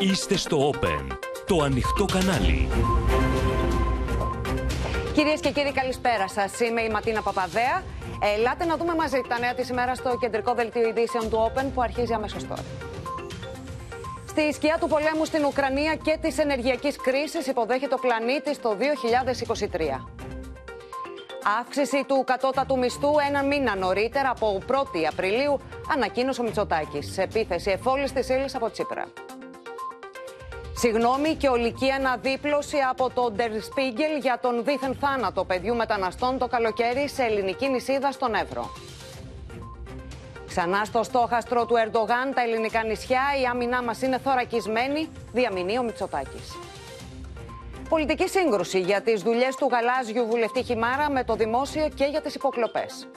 Είστε στο Open, το ανοιχτό κανάλι. Κυρίες και κύριοι καλησπέρα σας. Είμαι η Ματίνα Παπαδέα. Ελάτε να δούμε μαζί τα νέα της ημέρας στο κεντρικό δελτίο ειδήσεων του Open που αρχίζει αμέσως τώρα. Στη σκιά του πολέμου στην Ουκρανία και της ενεργειακής κρίσης υποδέχεται ο πλανήτης το 2023. Αύξηση του κατώτατου μισθού ένα μήνα νωρίτερα από 1η Απριλίου, ανακοίνωσε ο Μητσοτάκης. Σε επίθεση εφόλης της ύλης από Τσίπρα. Συγγνώμη και ολική αναδίπλωση από το Der Spiegel για τον δίθεν θάνατο παιδιού μεταναστών το καλοκαίρι σε ελληνική νησίδα στον Εύρο. Ξανά στο στόχαστρο του Ερντογάν, τα ελληνικά νησιά, η άμυνά μας είναι θωρακισμένη, διαμηνεί ο Μητσοτάκης. Πολιτική σύγκρουση για τις δουλειές του γαλάζιου βουλευτή Χιμάρα με το δημόσιο και για τις υποκλοπές.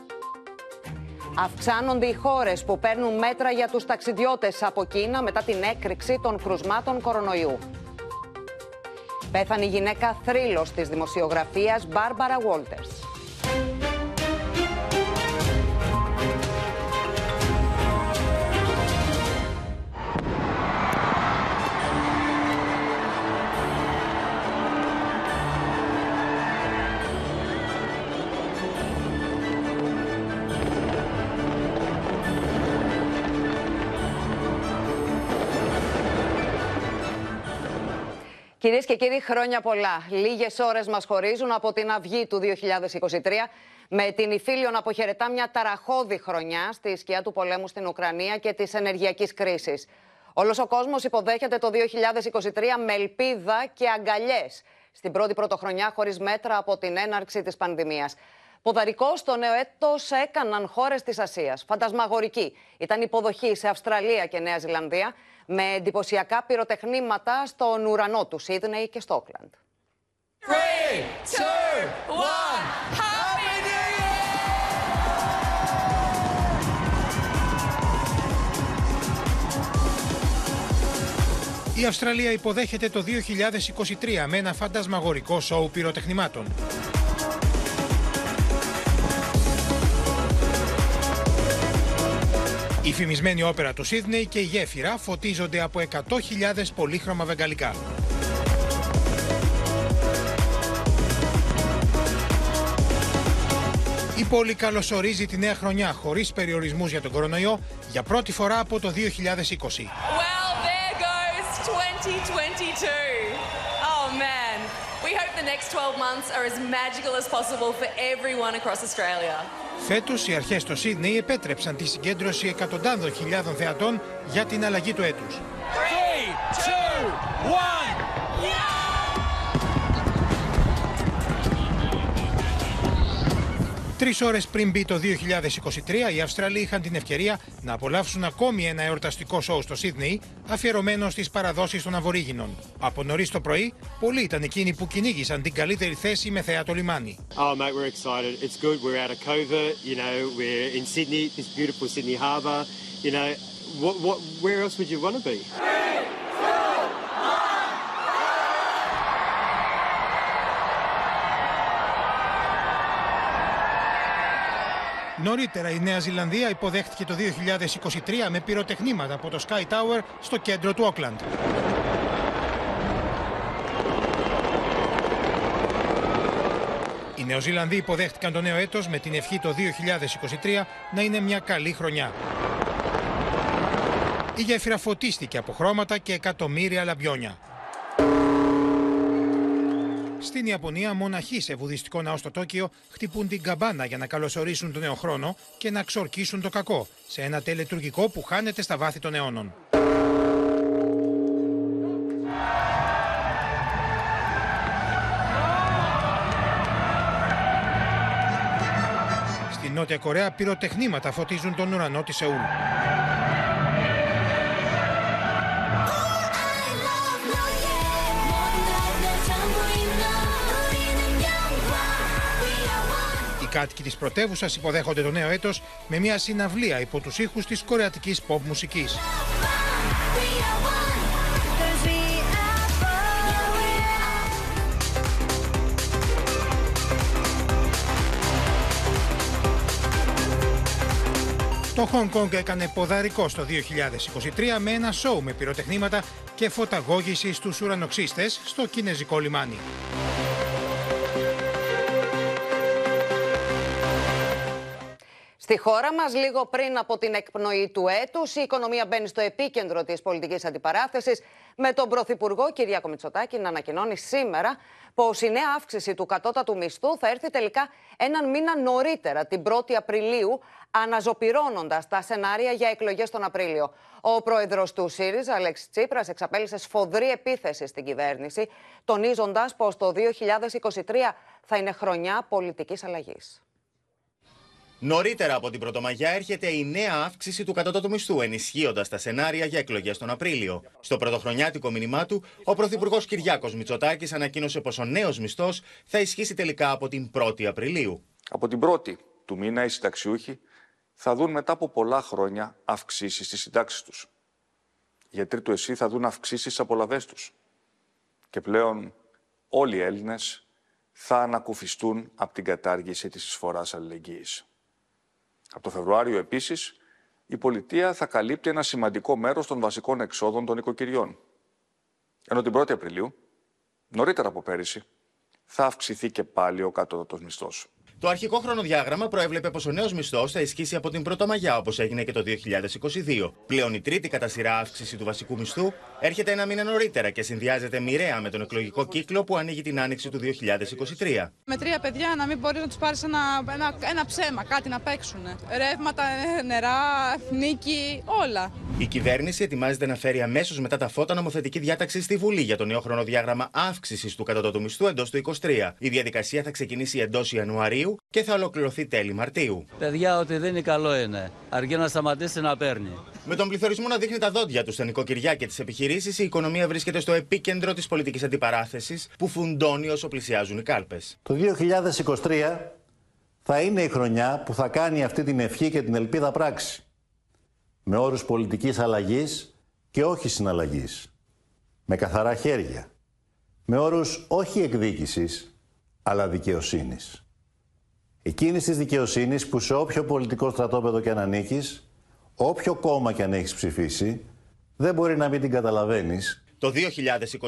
Αυξάνονται οι χώρες που παίρνουν μέτρα για τους ταξιδιώτες από Κίνα μετά την έκρηξη των κρουσμάτων κορονοϊού. Πέθανε η γυναίκα θρύλος της δημοσιογραφίας Μπάρμπαρα Βόλτερς. Κυρίες και κύριοι, χρόνια πολλά. Λίγες ώρες μας χωρίζουν από την αυγή του 2023 με την Ιφίλιο να αποχαιρετά μια ταραχώδη χρονιά στη σκιά του πολέμου στην Ουκρανία και της ενεργειακής κρίσης. Όλος ο κόσμος υποδέχεται το 2023 με ελπίδα και αγκαλιές στην πρώτη πρωτοχρονιά χωρίς μέτρα από την έναρξη της πανδημίας. Ποδαρικό στο νέο έτος έκαναν χώρες της Ασίας. Φαντασμαγορική ήταν υποδοχή σε Αυστραλία και Νέα Ζηλανδία με εντυπωσιακά πυροτεχνήματα στον ουρανό του Σίδνεϊ και στο Όκλαντ. Η Αυστραλία υποδέχεται το 2023 με ένα φαντασμαγορικό σοου πυροτεχνημάτων. Η φημισμένη όπερα του Σίδνεϊ και η γέφυρα φωτίζονται από 100.000 πολύχρωμα βεγγαλικά. Η πόλη καλωσορίζει τη νέα χρονιά χωρίς περιορισμούς για τον κορονοϊό για πρώτη φορά από το 2020. Well, there goes 2022. Oh man, we hope the next 12 months are as magical as possible for everyone across Australia. Φέτος οι αρχές στο Σίδνεϊ επέτρεψαν τη συγκέντρωση εκατοντάδων χιλιάδων θεατών για την αλλαγή του έτους. Τρεις ώρες πριν μπει το 2023, οι Αυστραλοί είχαν την ευκαιρία να απολαύσουν ακόμη ένα εορταστικό σοου στο Σίδνεϊ, αφιερωμένο στις παραδόσεις των Αβορήγινων. Από νωρίς το πρωί, πολλοί ήταν εκείνοι που κυνήγησαν την καλύτερη θέση με θέα το λιμάνι. Oh, mate, we're excited. It's good. We're out of COVID. You know, we're in Sydney, this beautiful Sydney harbour. You know, what, what, where else would you want to be? Νωρίτερα η Νέα Ζηλανδία υποδέχτηκε το 2023 με πυροτεχνήματα από το Sky Tower στο κέντρο του Όκλαντ. Οι Νεοζηλανδοί υποδέχτηκαν το νέο έτος με την ευχή το 2023 να είναι μια καλή χρονιά. Η γέφυρα φωτίστηκε από χρώματα και εκατομμύρια λαμπιόνια. Στην Ιαπωνία, μοναχοί σε βουδιστικό ναό στο Τόκιο χτυπούν την καμπάνα για να καλωσορίσουν τον νέο χρόνο και να ξορκίσουν το κακό σε ένα τελετουργικό που χάνεται στα βάθη των αιώνων. Στην Νότια Κορέα πυροτεχνήματα φωτίζουν τον ουρανό της Σεούλ. Κάτοικοι της πρωτεύουσας υποδέχονται το νέο έτος με μια συναυλία υπό τους ήχους της κορεατικής pop μουσικής. Το Hong Kong έκανε ποδαρικό στο 2023 με ένα σοου με πυροτεχνήματα και φωταγώγηση στους ουρανοξύστες στο κινέζικο λιμάνι. Στη χώρα μας, λίγο πριν από την εκπνοή του έτους, η οικονομία μπαίνει στο επίκεντρο της πολιτικής αντιπαράθεσης με τον Πρωθυπουργό Κυριάκο Μητσοτάκη να ανακοινώνει σήμερα πως η νέα αύξηση του κατώτατου μισθού θα έρθει τελικά έναν μήνα νωρίτερα, την 1η Απριλίου, αναζωπυρώνοντας τα σενάρια για εκλογές τον Απρίλιο. Ο πρόεδρος του ΣΥΡΙΖΑ, Αλέξης Τσίπρας, εξαπέλυσε σφοδρή επίθεση στην κυβέρνηση, τονίζοντας πως το 2023 θα είναι χρονιά πολιτικής αλλαγής. Νωρίτερα από την Πρωτομαγιά έρχεται η νέα αύξηση του κατώτατου μισθού, ενισχύοντας τα σενάρια για εκλογές τον Απρίλιο. Στο πρωτοχρονιάτικο μήνυμά του, ο Πρωθυπουργός Κυριάκος Μητσοτάκης ανακοίνωσε πως ο νέος μισθός θα ισχύσει τελικά από την 1η Απριλίου. Από την 1η του μήνα οι συνταξιούχοι θα δουν μετά από πολλά χρόνια αυξήσεις στις συντάξεις τους. Οι γιατροί του ΕΣΥ θα δουν αυξήσεις στις απολαυέ τους. Και πλέον όλοι οι Έλληνες θα ανακουφιστούν από την κατάργηση της εισφοράς αλληλεγγύης. Από το Φεβρουάριο επίσης, η πολιτεία θα καλύπτει ένα σημαντικό μέρος των βασικών εξόδων των οικοκυριών. Ενώ την 1η Απριλίου, νωρίτερα από πέρυσι, θα αυξηθεί και πάλι ο κατώτατος μισθός. Το αρχικό χρονοδιάγραμμα προέβλεπε πως ο νέος μισθός θα ισχύσει από την Πρωτομαγιά, όπως έγινε και το 2022. Πλέον η τρίτη κατά σειρά αύξηση του βασικού μισθού έρχεται ένα μήνα νωρίτερα και συνδυάζεται μοιραία με τον εκλογικό κύκλο που ανοίγει την άνοιξη του 2023. Με τρία παιδιά να μην μπορεί να τους πάρεις ένα, ένα, ένα ψέμα, κάτι να παίξουν. Ρεύματα, νερά, νίκη, όλα. Η κυβέρνηση ετοιμάζεται να φέρει αμέσως μετά τα φώτα νομοθετική διάταξη στη Βουλή για το νέο χρονοδιάγραμμα αύξησης του κατώτατου μισθού εντός του 23. Η διαδικασία θα ξεκινήσει εντός Ιανουαρίου και θα ολοκληρωθεί τέλη Μαρτίου. Παιδιά, ότι δεν είναι καλό είναι. Αρκεί να σταματήσει να παίρνει. Με τον πληθωρισμό να δείχνει τα δόντια του στα νοικοκυριά και τις επιχειρήσεις, η οικονομία βρίσκεται στο επίκεντρο της πολιτικής αντιπαράθεσης που φουντώνει όσο πλησιάζουν οι κάλπες. Το 2023 θα είναι η χρονιά που θα κάνει αυτή την ευχή και την ελπίδα πράξη. Με όρους πολιτικής αλλαγής και όχι συναλλαγής. Με καθαρά χέρια. Με όρους όχι εκδίκησης, αλλά δικαιοσύνης. Εκείνης της δικαιοσύνης που σε όποιο πολιτικό στρατόπεδο και αν ανήκεις, όποιο κόμμα και αν έχεις ψηφίσει, δεν μπορεί να μην την καταλαβαίνεις το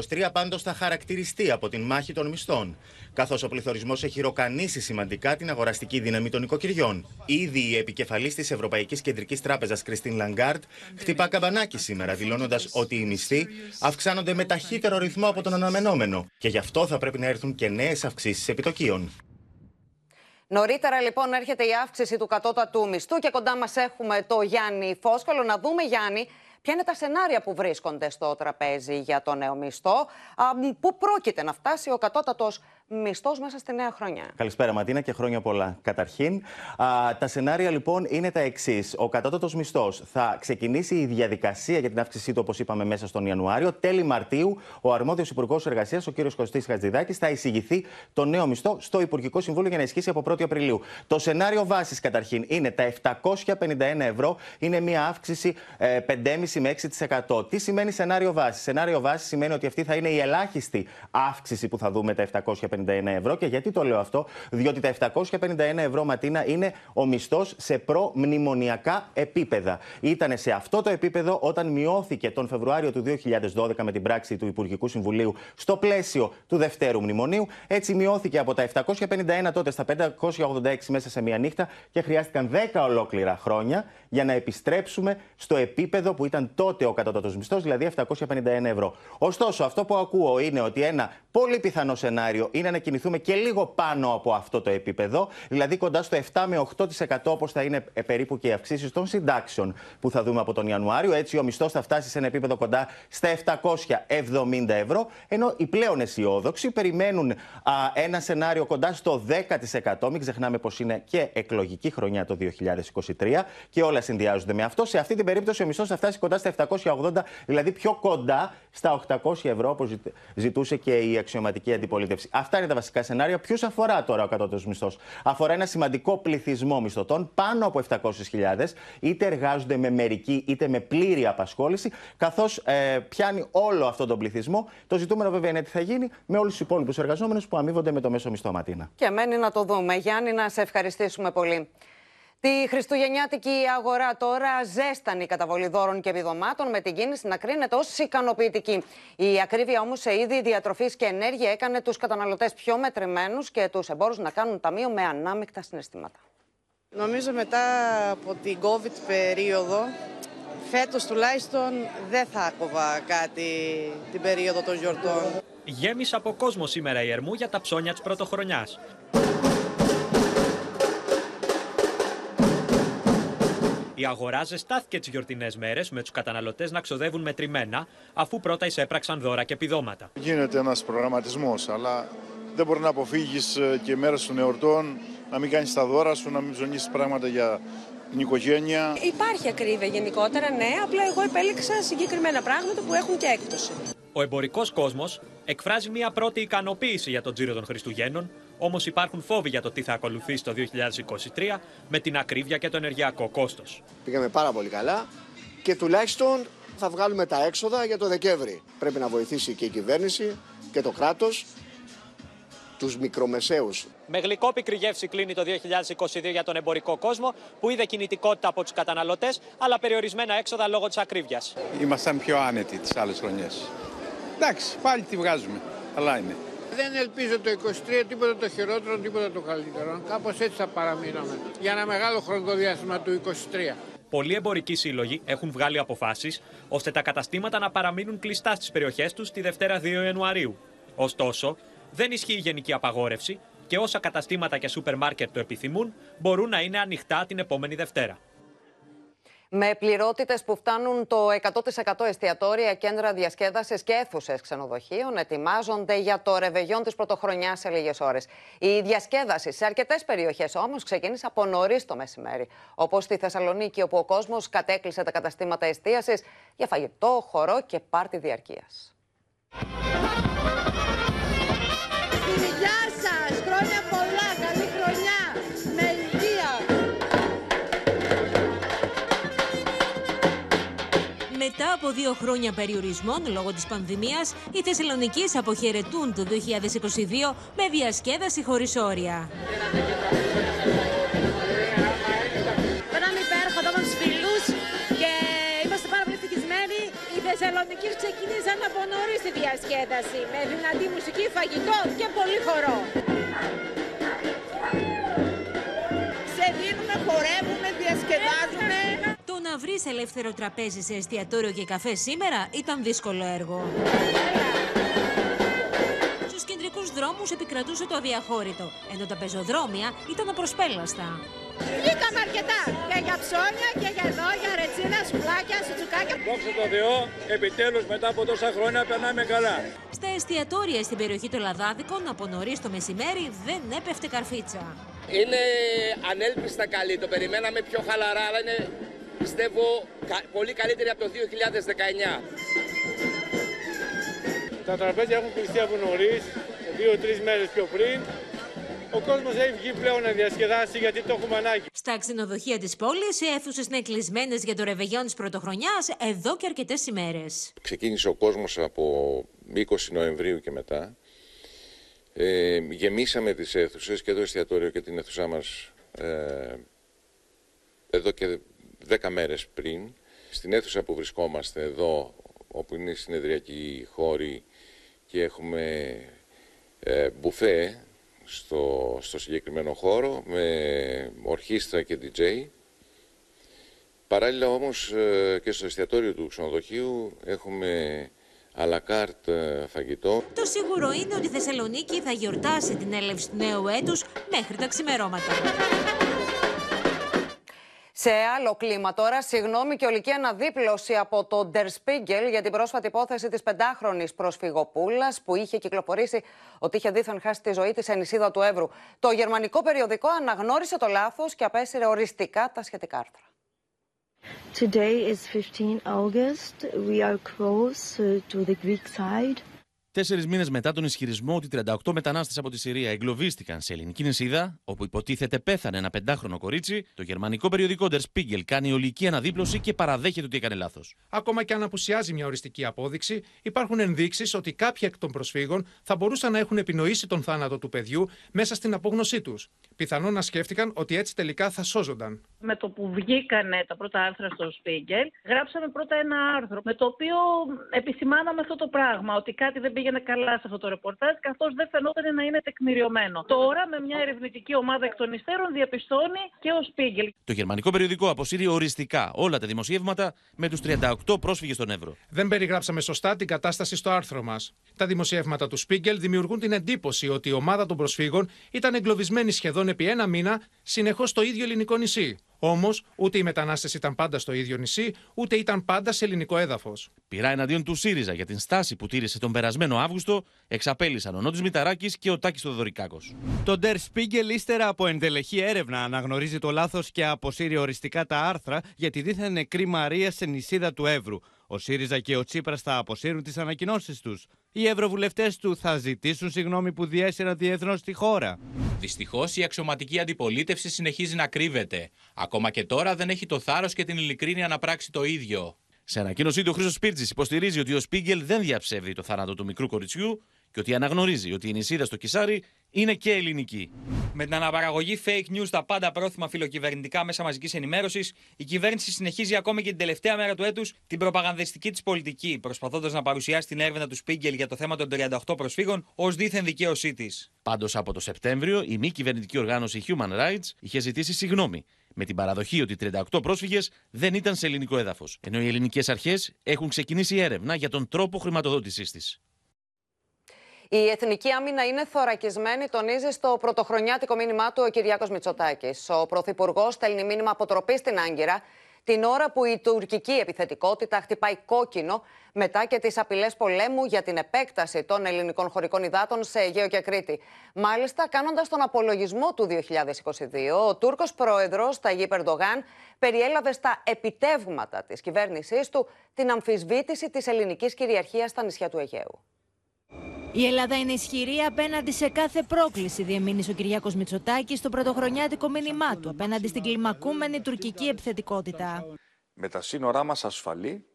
2023 πάντως θα χαρακτηριστεί από την μάχη των μισθών, καθώς ο πληθωρισμός έχει ροκανίσει σημαντικά την αγοραστική δύναμη των οικοκυριών. Ήδη η επικεφαλής της Ευρωπαϊκής Κεντρικής Τράπεζας, Κριστίν Λαγκάρντ, χτυπά καμπανάκι σήμερα, δηλώνοντας ότι οι μισθοί αυξάνονται με ταχύτερο ρυθμό από τον αναμενόμενο και γι' αυτό θα πρέπει να έρθουν και νέες αυξήσεις επιτοκίων. Νωρίτερα λοιπόν έρχεται η αύξηση του κατώτατου μισθού και κοντά μας έχουμε το Γιάννη Φόσκολο. Να δούμε Γιάννη ποια είναι τα σενάρια που βρίσκονται στο τραπέζι για το νέο μισθό. Πού πρόκειται να φτάσει ο κατώτατος μισθός μέσα στη νέα χρονιά. Καλησπέρα, Ματίνα, και χρόνια πολλά. Καταρχήν, α, τα σενάρια λοιπόν είναι τα εξής. Ο κατώτατος μισθός θα ξεκινήσει η διαδικασία για την αύξησή του, όπως είπαμε, μέσα στον Ιανουάριο. Τέλη Μαρτίου, ο αρμόδιος Υπουργός Εργασίας, ο κ. Κωστής Χατζηδάκης, θα εισηγηθεί το νέο μισθό στο Υπουργικό Συμβούλιο για να ισχύσει από 1η Απριλίου. Το σενάριο βάσης καταρχήν είναι τα 751 ευρώ. Είναι μια αύξηση ε, 5,5 με 6%. Τι σημαίνει σενάριο βάσης; Σενάριο βάσης σημαίνει ότι αυτή θα είναι η ελάχιστη αύξηση που θα δούμε τα 751 ευρώ. Και γιατί το λέω αυτό, διότι τα 751 ευρώ ματίνα είναι ο μισθός σε προμνημονιακά επίπεδα. Ήταν σε αυτό το επίπεδο όταν μειώθηκε τον Φεβρουάριο του 2012 με την πράξη του Υπουργικού Συμβουλίου στο πλαίσιο του Δευτέρου Μνημονίου. Έτσι μειώθηκε από τα 751 τότε στα 586 μέσα σε μία νύχτα και χρειάστηκαν 10 ολόκληρα χρόνια για να επιστρέψουμε στο επίπεδο που ήταν τότε ο κατώτατος μισθός, δηλαδή 751 ευρώ. Ωστόσο, αυτό που ακούω είναι ότι ένα πολύ πιθανό σενάριο είναι να κινηθούμε και λίγο πάνω από αυτό το επίπεδο, δηλαδή κοντά στο 7 με 8% όπως θα είναι ε, περίπου και οι αυξήσεις των συντάξεων που θα δούμε από τον Ιανουάριο. Έτσι, ο μισθός θα φτάσει σε ένα επίπεδο κοντά στα 770 ευρώ, ενώ οι πλέον αισιόδοξοι περιμένουν α, ένα σενάριο κοντά στο 10%. Μην ξεχνάμε πως είναι και εκλογική χρονιά το 2023 και όλα συνδυάζονται με αυτό. Σε αυτή την περίπτωση ο μισθός θα φτάσει κοντά στα 780, δηλαδή πιο κοντά στα 800 ευρώ, όπως ζητούσε και η αξιωματική αντιπολίτευση. Αυτά είναι τα βασικά σενάρια. Ποιου αφορά τώρα ο κατώτερο μισθός; Αφορά ένα σημαντικό πληθυσμό μισθωτών, πάνω από 700.000, είτε εργάζονται με μερική είτε με πλήρη απασχόληση, καθώς ε, πιάνει όλο αυτόν τον πληθυσμό. Το ζητούμενο βέβαια είναι τι θα γίνει με όλους τους υπόλοιπους εργαζόμενους που αμείβονται με το μέσο μισθό Ματίνα. Και μένει να το δούμε. Γιάννη, να σε ευχαριστήσουμε πολύ. Τη Χριστουγεννιάτικη αγορά τώρα ζέστανη καταβολή δώρων και επιδομάτων με την κίνηση να κρίνεται ως ικανοποιητική. Η ακρίβεια όμως σε είδη διατροφής και ενέργεια έκανε τους καταναλωτές πιο μετρημένους και τους εμπόρους να κάνουν ταμείο με ανάμεικτα συναισθήματα. Νομίζω μετά από την COVID περίοδο, φέτος τουλάχιστον δεν θα άκοβα κάτι την περίοδο των γιορτών. Γέμισε από κόσμο σήμερα η Ερμού για τα ψώνια της πρωτοχρονιάς. Η αγορά ζεστάθηκε τις γιορτινές μέρες με τους καταναλωτές να ξοδεύουν μετρημένα, αφού πρώτα εισέπραξαν δώρα και επιδόματα. Γίνεται ένας προγραμματισμός, αλλά δεν μπορεί να αποφύγεις και μέρες των εορτών να μην κάνεις τα δώρα σου, να μην ψωνίσεις πράγματα για την οικογένεια. Υπάρχει ακρίβεια γενικότερα, ναι, απλά εγώ επέλεξα συγκεκριμένα πράγματα που έχουν και έκπτωση. Ο εμπορικός κόσμος εκφράζει μια πρώτη ικανοποίηση για τον τζίρο των Χριστουγέννων, όμως υπάρχουν φόβοι για το τι θα ακολουθήσει το 2023 με την ακρίβεια και το ενεργειακό κόστος. Πήγαμε πάρα πολύ καλά και τουλάχιστον θα βγάλουμε τα έξοδα για το Δεκέμβρη. Πρέπει να βοηθήσει και η κυβέρνηση και το κράτος τους μικρομεσαίους. Με γλυκό πικρή γεύση κλείνει το 2022 για τον εμπορικό κόσμο, που είδε κινητικότητα από τους καταναλωτές, αλλά περιορισμένα έξοδα λόγω της ακρίβειας. Ήμασταν πιο άνετοι τις άλλες χρονιές. Εντάξει, πάλι τη βγάζουμε. Αλλά είναι. Δεν ελπίζω το 23 τίποτα το χειρότερο, τίποτα το καλύτερο. Κάπως έτσι θα παραμείναμε. Για ένα μεγάλο χρονικό διάστημα του 23. Πολλοί εμπορικοί σύλλογοι έχουν βγάλει αποφάσεις ώστε τα καταστήματα να παραμείνουν κλειστά στις περιοχές τους τη Δευτέρα 2 Ιανουαρίου. Ωστόσο, δεν ισχύει γενική απαγόρευση και όσα καταστήματα και σούπερ μάρκετ το επιθυμούν μπορούν να είναι ανοιχτά την επόμενη Δευτέρα. Με πληρότητες που φτάνουν το 100% εστιατόρια, κέντρα διασκέδασης και αίθουσες ξενοδοχείων ετοιμάζονται για το ρεβεγιόν της πρωτοχρονιάς σε λίγες ώρες. Η διασκέδαση σε αρκετές περιοχές όμως ξεκίνησε από νωρίς το μεσημέρι. Όπως στη Θεσσαλονίκη, όπου ο κόσμος κατέκλυσε τα καταστήματα εστίασης για φαγητό, χορό και πάρτι διαρκείας. Μετά από δύο χρόνια περιορισμών λόγω της πανδημίας, οι Θεσσαλονικείς αποχαιρετούν το 2022 με διασκέδαση χωρίς όρια. Πέραμε υπέροχα εδώ με τους φίλους και είμαστε πάρα πολύ ευτυχισμένοι. Οι Θεσσαλονικοί ξεκίνησαν από νωρίς τη διασκέδαση με δυνατή μουσική, φαγητό και πολύ χορό. Σε δίνουμε, χορεύουμε, διασκεδάζουμε να βρεις ελεύθερο τραπέζι σε εστιατόριο και καφέ σήμερα ήταν δύσκολο έργο. Στους κεντρικούς δρόμους επικρατούσε το αδιαχώρητο, ενώ τα πεζοδρόμια ήταν απροσπέλαστα. Βγήκαμε αρκετά και για ψώνια και για εδώ, για ρετσίνα, σουβλάκια, σουτσουκάκια. Δόξα τω Θεώ, επιτέλους μετά από τόσα χρόνια περνάμε καλά. Στα εστιατόρια στην περιοχή των Λαδάδικων από νωρίς το μεσημέρι δεν έπεφτε καρφίτσα. Είναι ανέλπιστα καλή. Το περιμέναμε πιο χαλαρά, αλλά είναι πιστεύω πολύ καλύτερη από το 2019. Τα τραπέζια έχουν κλειστεί από νωρίς, δύο-τρεις μέρες πιο πριν. Ο κόσμος έχει βγει πλέον να διασκεδάσει γιατί το έχουμε ανάγκη. Στα ξενοδοχεία της πόλης, οι αίθουσες είναι κλεισμένες για το ρεβεγιόν της Πρωτοχρονιάς εδώ και αρκετές ημέρες. Ξεκίνησε ο κόσμος από 20 Νοεμβρίου και μετά. Ε, γεμίσαμε τις αίθουσες και το εστιατόριο και την αίθουσά μας ε, εδώ και δέκα μέρες πριν. Στην αίθουσα που βρισκόμαστε εδώ, όπου είναι η συνεδριακή χώρη και έχουμε ε, μπουφέ στο, στο συγκεκριμένο χώρο με ορχήστρα και DJ. Παράλληλα όμως ε, και στο εστιατόριο του ξενοδοχείου έχουμε αλακάρτ φαγητό. Το σίγουρο είναι ότι η Θεσσαλονίκη θα γιορτάσει την έλευση του νέου έτους μέχρι τα ξημερώματα. Σε άλλο κλίμα τώρα, συγγνώμη και ολική αναδίπλωση από το Der Spiegel για την πρόσφατη υπόθεση της πεντάχρονης προσφυγοπούλας που είχε κυκλοφορήσει ότι είχε δίθεν χάσει τη ζωή της σε νησίδα του Εύρου. Το γερμανικό περιοδικό αναγνώρισε το λάθος και απέσυρε οριστικά τα σχετικά άρθρα. Today is 15 August. We are close uh, to the Greek side. Τέσσερις μήνες μετά τον ισχυρισμό ότι 38 μετανάστες από τη Συρία εγκλωβίστηκαν σε ελληνική νησίδα, όπου υποτίθεται πέθανε ένα πεντάχρονο κορίτσι, το γερμανικό περιοδικό Der Spiegel κάνει ολική αναδίπλωση και παραδέχεται ότι έκανε λάθος. Ακόμα και αν απουσιάζει μια οριστική απόδειξη, υπάρχουν ενδείξεις ότι κάποιοι εκ των προσφύγων θα μπορούσαν να έχουν επινοήσει τον θάνατο του παιδιού μέσα στην απόγνωσή τους. Πιθανόν να σκέφτηκαν ότι έτσι τελικά θα σώζονταν. Με το που βγήκανε τα πρώτα άρθρα στο Spiegel, γράψαμε πρώτα ένα άρθρο με το οποίο επισημάναμε αυτό το πράγμα, ότι κάτι δεν πήγαινε καλά σε αυτό το ρεπορτάζ, καθώς δεν φαινόταν να είναι τεκμηριωμένο. Τώρα, με μια ερευνητική ομάδα εκ των υστέρων, διαπιστώνει και ο Spiegel. Το γερμανικό περιοδικό αποσύρει οριστικά όλα τα δημοσιεύματα με τους 38 πρόσφυγες στον Εύρο. Δεν περιγράψαμε σωστά την κατάσταση στο άρθρο μας. Τα δημοσιεύματα του Spiegel δημιουργούν την εντύπωση ότι η ομάδα των προσφύγων ήταν εγκλωβισμένη σχεδόν επί ένα μήνα συνεχώς στο ίδιο ελληνικό νησί. Όμως, ούτε οι μετανάστε ήταν πάντα στο ίδιο νησί, ούτε ήταν πάντα σε ελληνικό έδαφος. Πειρά εναντίον του ΣΥΡΙΖΑ για την στάση που τήρησε τον περασμένο Αύγουστο εξαπέλυσαν ο Νότι Μηταράκης και ο Τάκης Θοδωρικάκος. Το Der Spiegel, ύστερα από εντελεχή έρευνα, αναγνωρίζει το λάθος και αποσύρει οριστικά τα άρθρα για τη δίθεν νεκρή Μαρία σε νησίδα του Εύρου. Ο ΣΥΡΙΖΑ και ο Τσίπρας θα αποσύρουν τις ανακοινώσεις τους. Οι ευρωβουλευτές του θα ζητήσουν συγγνώμη που διέσυραν διεθνώς τη χώρα. Δυστυχώς η αξιωματική αντιπολίτευση συνεχίζει να κρύβεται. Ακόμα και τώρα δεν έχει το θάρρος και την ειλικρίνεια να πράξει το ίδιο. Σε ανακοίνωσή του, ο Χρήσο Πίρτζης υποστηρίζει ότι ο Σπίγκελ δεν διαψεύδει το θάνατο του μικρού κοριτσιού και ότι αναγνωρίζει ότι η νησίδα στο Κισάρι είναι και ελληνική. Με την αναπαραγωγή fake news στα πάντα πρόθυμα φιλοκυβερνητικά μέσα μαζικής ενημέρωσης, η κυβέρνηση συνεχίζει ακόμη και την τελευταία μέρα του έτους την προπαγανδιστική της πολιτική, προσπαθώντας να παρουσιάσει την έρευνα του Σπίγκελ για το θέμα των 38 προσφύγων ως δίθεν δικαίωσή της. Πάντως από το Σεπτέμβριο, η μη κυβερνητική οργάνωση Human Rights είχε ζητήσει συγγνώμη με την παραδοχή ότι 38 πρόσφυγες δεν ήταν σε ελληνικό έδαφος, ενώ οι ελληνικές αρχές έχουν ξεκινήσει έρευνα για τον τρόπο χρηματοδότησής της. Η εθνική άμυνα είναι θωρακισμένη, τονίζει στο πρωτοχρονιάτικο μήνυμά του ο Κυριάκος Μητσοτάκης. Ο Πρωθυπουργός στέλνει μήνυμα αποτροπής στην Άγκυρα την ώρα που η τουρκική επιθετικότητα χτυπάει κόκκινο μετά και τις απειλές πολέμου για την επέκταση των ελληνικών χωρικών υδάτων σε Αιγαίο και Κρήτη. Μάλιστα, κάνοντας τον απολογισμό του 2022, ο Τούρκος πρόεδρος Ταγί Περντογάν περιέλαβε στα επιτεύγματα της κυβέρνησής του την αμφισβήτηση της ελληνικής κυριαρχίας στα νησιά του Αιγαίου. Η Ελλάδα είναι ισχυρή απέναντι σε κάθε πρόκληση, διεμήνυσε ο Κυριάκος Μητσοτάκης στο πρωτοχρονιάτικο μήνυμά του απέναντι στην κλιμακούμενη τουρκική επιθετικότητα. Με τα σύνορά μας ασφαλή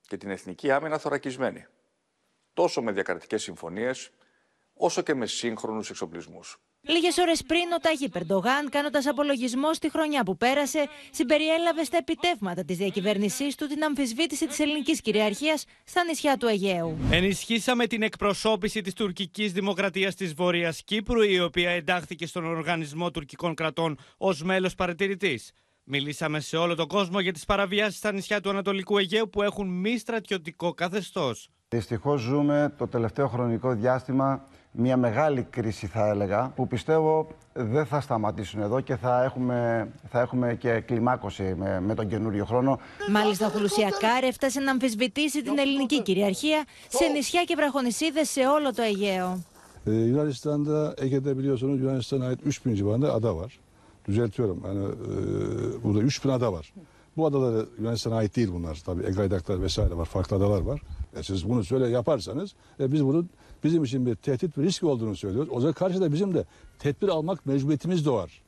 και την εθνική άμυνα θωρακισμένη. Τόσο με διακρατικές συμφωνίες, όσο και με σύγχρονους εξοπλισμούς. Λίγες ώρες πριν, ο Τάγι Περντογάν, κάνοντας απολογισμό στη χρονιά που πέρασε, συμπεριέλαβε στα επιτεύγματα της διακυβέρνησής του την αμφισβήτηση της ελληνικής κυριαρχίας στα νησιά του Αιγαίου. Ενισχύσαμε την εκπροσώπηση της τουρκικής δημοκρατίας της Βόρειας Κύπρου, η οποία εντάχθηκε στον Οργανισμό Τουρκικών Κρατών ως μέλος παρατηρητής. Μιλήσαμε σε όλο τον κόσμο για τις παραβιάσεις στα νησιά του Ανατολικού Αιγαίου που έχουν μη στρατιωτικό καθεστώς. Δυστυχώς ζούμε το τελευταίο χρονικό διάστημα μια μεγάλη κρίση θα έλεγα που πιστεύω δεν θα σταματήσουν εδώ και θα έχουμε, θα έχουμε και κλιμάκωση με, με τον καινούριο χρόνο. Μάλιστα ο Χουλουσιακάρ έφτασε να αμφισβητήσει την ελληνική κυριαρχία σε νησιά και βραχονισίδες σε όλο το Αιγαίο. Ee, Yunanistan'da Ege'de biliyorsunuz Yunanistan'a ait 3000 civarında ada var. Düzeltiyorum. Yani e, burada 3000 ada var. Bu adaları Yunanistan'a ait değil bunlar. Tabii Egaydaklar vesaire var. Farklı adalar var. E siz bunu söyle yaparsanız e, biz bunun bizim için bir tehdit ve risk olduğunu söylüyoruz. O zaman karşıda bizim de tedbir almak mecburiyetimiz doğar.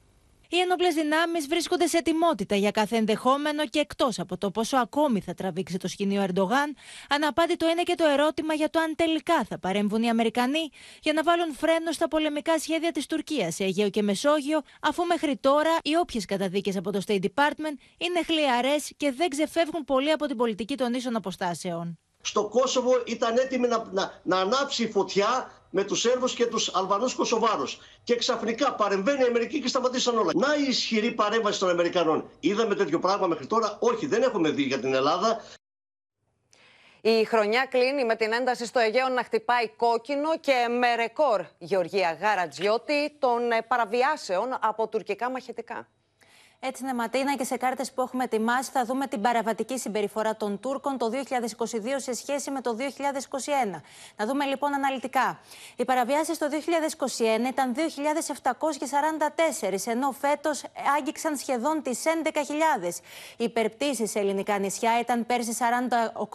Οι ένοπλε δυνάμεις βρίσκονται σε ετοιμότητα για κάθε ενδεχόμενο και εκτός από το πόσο ακόμη θα τραβήξει το σκηνείο Ερντογάν, αναπάντητο είναι και το ερώτημα για το αν τελικά θα παρέμβουν οι Αμερικανοί για να βάλουν φρένο στα πολεμικά σχέδια της Τουρκίας σε Αιγαίο και Μεσόγειο, αφού μέχρι τώρα οι όποιες καταδίκες από το State Department είναι χλιαρές και δεν ξεφεύγουν πολύ από την πολιτική των ίσων αποστάσεων. Στο Κόσοβο ήταν έτοιμη να, να, να ανάψει φωτιά με τους Σέρβους και τους Αλβανούς Κωσοβάρους. Και ξαφνικά παρεμβαίνει η Αμερική και σταματήσαν όλα. Να η ισχυρή παρέμβαση των Αμερικανών. Είδαμε τέτοιο πράγμα μέχρι τώρα; Όχι, δεν έχουμε δει για την Ελλάδα. Η χρονιά κλείνει με την ένταση στο Αιγαίο να χτυπάει κόκκινο και με ρεκόρ Γεωργία Γαρατζιώτη των παραβιάσεων από τουρκικά μαχητικά. Έτσι είναι, Ματίνα, και σε κάρτες που έχουμε ετοιμάσει θα δούμε την παραβατική συμπεριφορά των Τούρκων το 2022 σε σχέση με το 2021. Να δούμε λοιπόν αναλυτικά. Οι παραβιάσεις το 2021 ήταν 2.744, ενώ φέτος άγγιξαν σχεδόν τις 11.000. Οι υπερπτήσεις σε ελληνικά νησιά ήταν πέρσι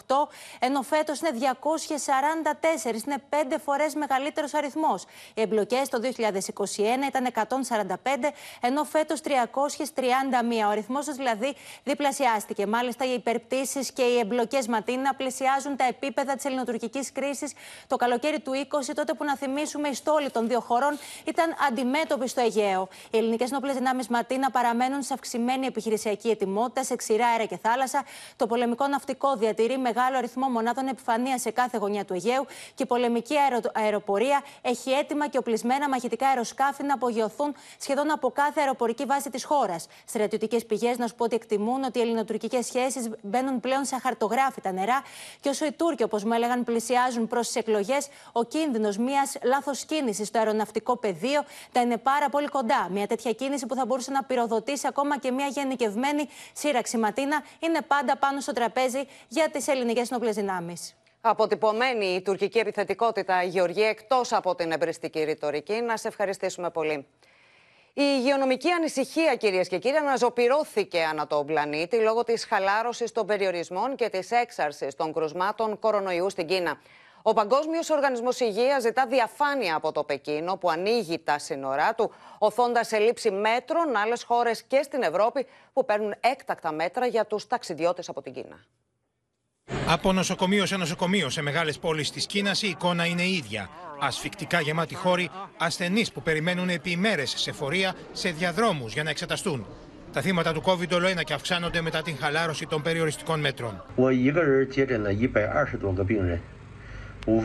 48, ενώ φέτος είναι 244. Είναι πέντε φορές μεγαλύτερος αριθμός. Οι εμπλοκές το 2021 ήταν 145, ενώ φέτος 330 ο αριθμό του δηλαδή διπλασιάστηκε. Μάλιστα, οι υπερπτήσεις και οι εμπλοκές Ματίνα πλησιάζουν τα επίπεδα της ελληνοτουρκικής κρίσης το καλοκαίρι του 20, τότε που να θυμίσουμε οι στόλοι των δύο χωρών ήταν αντιμέτωποι στο Αιγαίο. Οι ελληνικές νόπλε δυνάμεις Ματίνα παραμένουν σε αυξημένη επιχειρησιακή ετοιμότητα σε ξηρά αέρα και θάλασσα. Το πολεμικό ναυτικό διατηρεί μεγάλο αριθμό μονάδων επιφανείας σε κάθε γωνιά του Αιγαίου και η πολεμική αεροπορία έχει έτοιμα και οπλισμένα μαχητικά αεροσκάφη να απογειωθούν σχεδόν από κάθε αεροπορική βάση της χώρας. Στρατιωτικές πηγές να σου πω ότι εκτιμούν ότι οι ελληνοτουρκικές σχέσεις μπαίνουν πλέον σε αχαρτογράφητα νερά και όσο οι Τούρκοι, όπως μου έλεγαν, πλησιάζουν προς τις εκλογές, ο κίνδυνος μιας λάθος κίνησης στο αεροναυτικό πεδίο θα είναι πάρα πολύ κοντά. Μια τέτοια κίνηση που θα μπορούσε να πυροδοτήσει ακόμα και μια γενικευμένη σύραξη Ματίνα είναι πάντα πάνω στο τραπέζι για τις ελληνικές νόπλε δυνάμεις. Αποτυπωμένη η τουρκική επιθετικότητα, Γεωργία, εκτός από την εμπριστική ρητορική. Να σε ευχαριστήσουμε πολύ. Η υγειονομική ανησυχία, κυρίες και κύριοι, αναζωπηρώθηκε ανά τον πλανήτη λόγω της χαλάρωσης των περιορισμών και της έξαρσης των κρουσμάτων κορονοϊού στην Κίνα. Ο Παγκόσμιος Οργανισμός Υγείας ζητά διαφάνεια από το Πεκίνο που ανοίγει τα σύνορά του, οθώντας σε λήψη μέτρων άλλες χώρες και στην Ευρώπη που παίρνουν έκτακτα μέτρα για τους ταξιδιώτες από την Κίνα. Από νοσοκομείο σε νοσοκομείο σε μεγάλες πόλεις της Κίνας η εικόνα είναι η ίδια. Ασφικτικά γεμάτοι χώροι, ασθενείς που περιμένουν επί ημέρες σε φορεία, σε διαδρόμους για να εξεταστούν. Τα θύματα του COVID όλο ένα και αυξάνονται μετά την χαλάρωση των περιοριστικών μέτρων. 五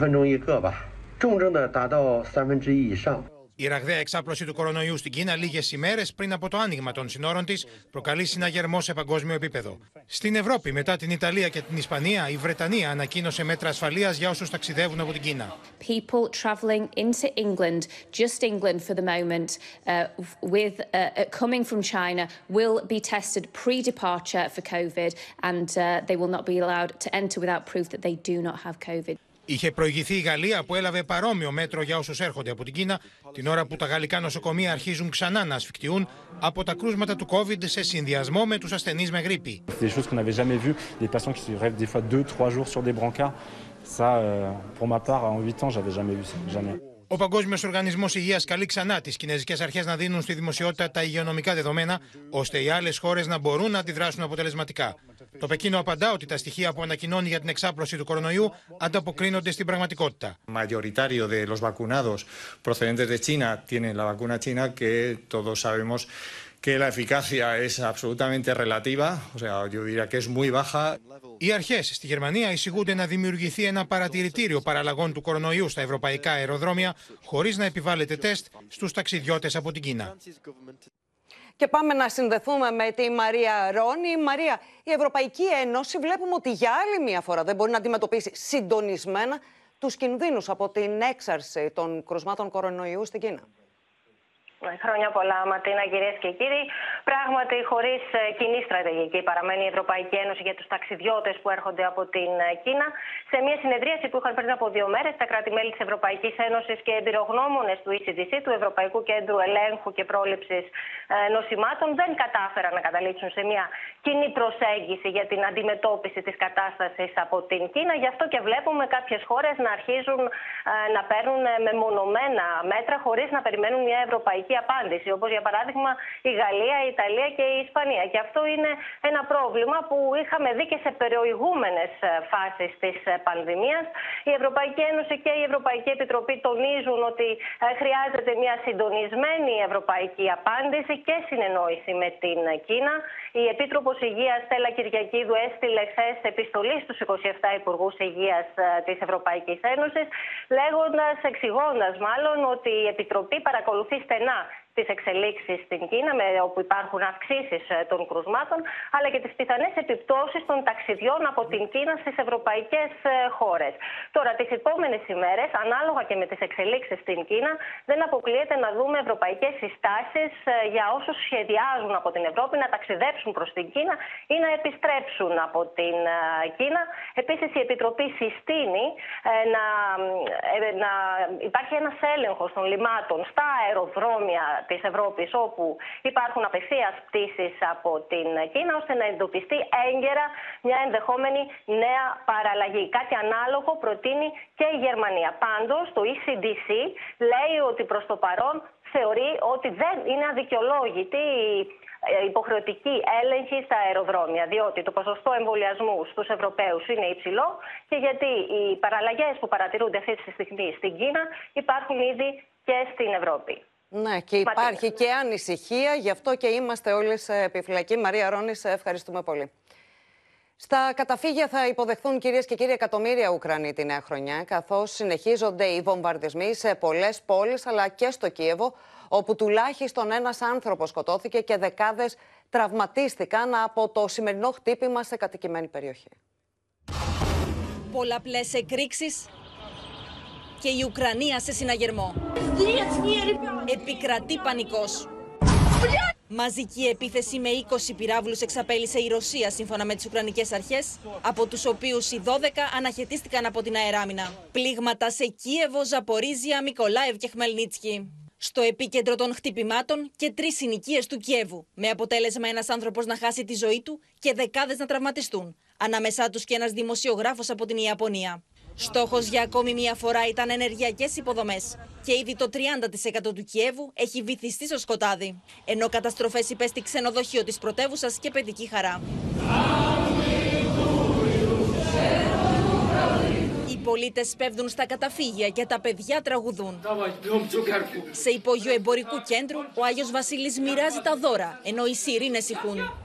η ραγδαία εξάπλωση του κορονοϊού στην Κίνα λίγες ημέρες πριν από το άνοιγμα των συνόρων της προκαλεί συναγερμό σε παγκόσμιο επίπεδο. Στην Ευρώπη, μετά την Ιταλία και την Ισπανία, η Βρετανία ανακοίνωσε μέτρα ασφαλείας για όσους ταξιδεύουν από την Κίνα. People traveling into England, just England for the moment, uh, with uh, uh, coming from China will be tested pre-departure for COVID, and uh, they will not be allowed to enter without proof that they do not have COVID. Είχε προηγηθεί η Γαλλία που έλαβε παρόμοιο μέτρο για όσους έρχονται από την Κίνα, την ώρα που τα γαλλικά νοσοκομεία αρχίζουν ξανά να ασφικτιούν από τα κρούσματα του COVID σε συνδυασμό με τους ασθενείς με γρήπη. Ο Παγκόσμιος Οργανισμός Υγείας καλεί ξανά τις Κινέζικες Αρχές να δίνουν στη δημοσιότητα τα υγειονομικά δεδομένα, ώστε οι άλλες χώρες να μπορούν να αντιδράσουν αποτελεσματικά. Το Πεκίνο απαντά ότι τα στοιχεία που ανακοινώνει για την εξάπλωση του κορονοϊού ανταποκρίνονται στην πραγματικότητα. Mayoritario de los vacunados procedentes de China tienen la vacuna china que todos sabemos que la eficacia es absolutamente relativa, o sea, yo diría que es muy baja. Οι αρχές στη Γερμανία εισηγούνται να δημιουργηθεί ένα παρατηρητήριο παραλλαγών του κορονοϊού στα ευρωπαϊκά αεροδρόμια, χωρίς να επιβάλλεται τεστ στους ταξιδιώτες από την Κίνα. Και πάμε να συνδεθούμε με τη Μαρία Ρόνη. Μαρία, η Ευρωπαϊκή Ένωση βλέπουμε ότι για άλλη μία φορά δεν μπορεί να αντιμετωπίσει συντονισμένα τους κινδύνους από την έξαρση των κρουσμάτων κορονοϊού στην Κίνα. Χρόνια πολλά, Ματίνα, κυρίες και κύριοι. Πράγματι, χωρίς ε, κοινή στρατηγική παραμένει η Ευρωπαϊκή Ένωση για τους ταξιδιώτες που έρχονται από την ε, Κίνα. Σε μια συνεδρίαση που είχαν πριν από δύο μέρες, τα κράτη-μέλη της Ευρωπαϊκής Ένωσης και εμπειρογνώμονες του ECDC, του Ευρωπαϊκού Κέντρου Ελέγχου και Πρόληψης ε, Νοσημάτων, δεν κατάφεραν να καταλήξουν σε μια κοινή προσέγγιση για την αντιμετώπιση της κατάστασης από την Κίνα. Γι' αυτό και βλέπουμε κάποιες χώρες να αρχίζουν να παίρνουν μεμονωμένα μέτρα χωρίς να περιμένουν μια ευρωπαϊκή απάντηση, όπως για παράδειγμα η Γαλλία, η Ιταλία και η Ισπανία. Και αυτό είναι ένα πρόβλημα που είχαμε δει και σε περιοηγούμενες ε, φάσεις της ε, πανδημίας. Η Ευρωπαϊκή Ένωση και η Ευρωπαϊκή Επιτροπή τονίζουν ότι ε, χρειάζεται μια συντονισμένη ευρωπαϊκή απάντηση και συνεννόηση με την Κίνα. Η Επίτροπος Υγείας Στέλλα Κυριακίδου έστειλε χθες επιστολή στους 27 Υπουργούς Υγείας της Ευρωπαϊκής Ένωσης, λέγοντας, εξηγώντας μάλλον ότι η Επιτροπή παρακολουθεί στενά τις εξελίξεις στην Κίνα, με, όπου υπάρχουν αυξήσεις ε, των κρουσμάτων, αλλά και τις πιθανές επιπτώσεις των ταξιδιών από την Κίνα στις ευρωπαϊκές ε, χώρες. Τώρα, τις επόμενες ημέρες, ανάλογα και με τις εξελίξεις στην Κίνα, δεν αποκλείεται να δούμε ευρωπαϊκές συστάσεις ε, για όσους σχεδιάζουν από την Ευρώπη να ταξιδέψουν προς την Κίνα ή να επιστρέψουν από την Κίνα. Επίσης, η Επιτροπή συστήνει να, να υπάρχει ένας έλεγχος των λιμάτων στα αεροδρόμια της Ευρώπης, όπου υπάρχουν απευθείας πτήσεις από την Κίνα, ώστε να εντοπιστεί έγκαιρα μια ενδεχόμενη νέα παραλλαγή. Κάτι ανάλογο προτείνει και η Γερμανία. Πάντως, το ECDC λέει ότι προς το παρόν θεωρεί ότι δεν είναι αδικαιολόγητη η υποχρεωτική έλεγχη στα αεροδρόμια, διότι το ποσοστό εμβολιασμού στους Ευρωπαίους είναι υψηλό και γιατί οι παραλλαγές που παρατηρούνται αυτή τη στιγμή στην Κίνα υπάρχουν ήδη και στην Ευρώπη. Ναι, και υπάρχει και ανησυχία, γι' αυτό και είμαστε όλοι σε επιφυλακή. Μαρία Ρόνης, σε ευχαριστούμε πολύ. Στα καταφύγια θα υποδεχθούν κυρίες και κύριοι εκατομμύρια Ουκρανοί τη νέα χρονιά, καθώς συνεχίζονται οι βομβαρδισμοί σε πολλές πόλεις αλλά και στο Κίεβο, όπου τουλάχιστον ένας άνθρωπος σκοτώθηκε και δεκάδες τραυματίστηκαν από το σημερινό χτύπημα σε κατοικημένη περιοχή. Πολλαπλές εκρήξεις και η Ουκρανία σε συναγερμό. Επικρατεί πανικός. Μαζική επίθεση με 20 πυράβλους εξαπέλυσε η Ρωσία σύμφωνα με τις Ουκρανικές αρχές, από τους οποίους οι 12 αναχαιτίστηκαν από την αεράμινα. Πλήγματα σε Κίεβο, Ζαπορίζια, Μικολάευ και Χμελνίτσκι. Στο επίκεντρο των χτυπημάτων και τρεις συνοικίες του Κιέβου, με αποτέλεσμα ένας άνθρωπος να χάσει τη ζωή του και δεκάδες να τραυματιστούν. Ανάμεσά τους και ένας δημοσιογράφος από την Ιαπωνία. Στόχος για ακόμη μία φορά ήταν ενεργειακές υποδομές. Και ήδη το 30% του Κιέβου έχει βυθιστεί στο σκοτάδι. Ενώ καταστροφές υπέστη ξενοδοχείο της πρωτεύουσας και παιδική χαρά. Οι πολίτες πέφτουν στα καταφύγια και τα παιδιά τραγουδούν. Σε υπόγειο εμπορικού κέντρου, ο Άγιος Βασίλης μοιράζει τα δώρα, ενώ οι σιρήνες ηχούν.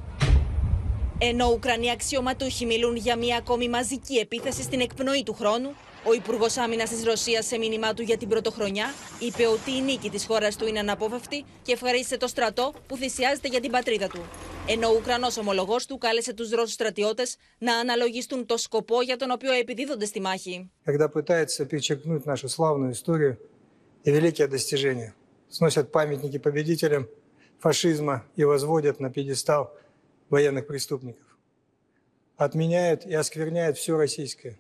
Ενώ Ουκρανοί αξιωματούχοι μιλούν για μια ακόμη μαζική επίθεση στην εκπνοή του χρόνου, ο Υπουργό Άμυνα τη Ρωσία, σε μήνυμά του για την πρωτοχρονιά, είπε ότι η νίκη τη χώρα του είναι αναπόφευκτη και ευχαρίστησε το στρατό που θυσιάζεται για την πατρίδα του. Ενώ ο Ουκρανό ομολογό του κάλεσε του Ρώσου στρατιώτε να αναλογιστούν το σκοπό για τον οποίο επιδίδονται στη μάχη. Когда пытаются перечеркнуть нашу славную историю и великие достижения, сносят памятники победителям фашизма и возводят на пьедестал военных преступников. Отменяют и оскверняют все российское.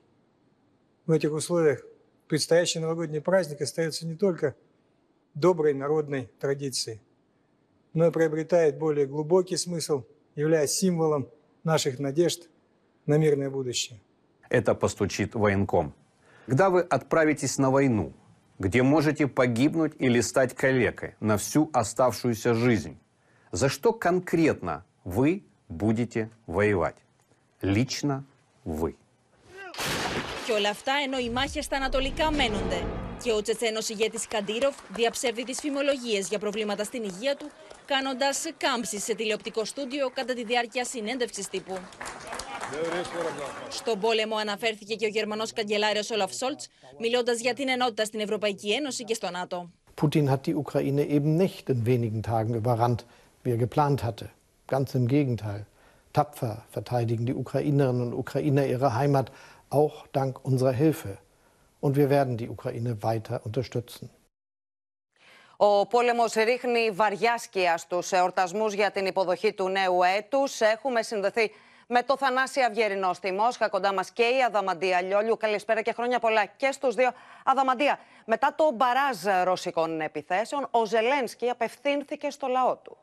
В этих условиях предстоящий новогодний праздник остается не только доброй народной традицией, но и приобретает более глубокий смысл, являясь символом наших надежд на мирное будущее. Это постучит военком. Когда вы отправитесь на войну, где можете погибнуть или стать калекой на всю оставшуюся жизнь, за что конкретно вы будете воевать. Лично вы. Και όλα αυτά ενώ οι μάχες στα ανατολικά μένονται. Και ο Τσετσένος ηγέτης Καντήροφ διαψεύδει τις φημολογίες για προβλήματα στην υγεία του, κάνοντας κάμψη σε τηλεοπτικό στούντιο κατά τη διάρκεια συνέντευξης τύπου. Στον πόλεμο αναφέρθηκε και ο Γερμανός καγκελάριος Όλαφ Σόλτς, μιλώντας για την ενότητα στην Ευρωπαϊκή Ένωση και στο ΝΑΤΟ. Putin hat die Ukraine eben nicht in wenigen Tagen überrannt, wie er geplant hatte. Ganz im Gegenteil. Tapfer verteidigen die Ukrainerinnen und Ukrainer ihre Heimat auch dank unserer Hilfe. Und wir werden die Ukraine weiter unterstützen. Ο πόλεμος ρίχνει βαριά σκιά στους εορτασμούς για την υποδοχή του νέου έτους. Έχουμε συνδεθεί με το Θανάση Αυγερινό στη Μόσχα. Κοντά μας και η Αδαμαντία Λιόλιου. Καλησπέρα και χρόνια πολλά και στους δύο. Αδαμαντία, μετά το μπαράζ ρωσικών επιθέσεων, ο Ζελένσκι απευθύνθηκε στο λαό του.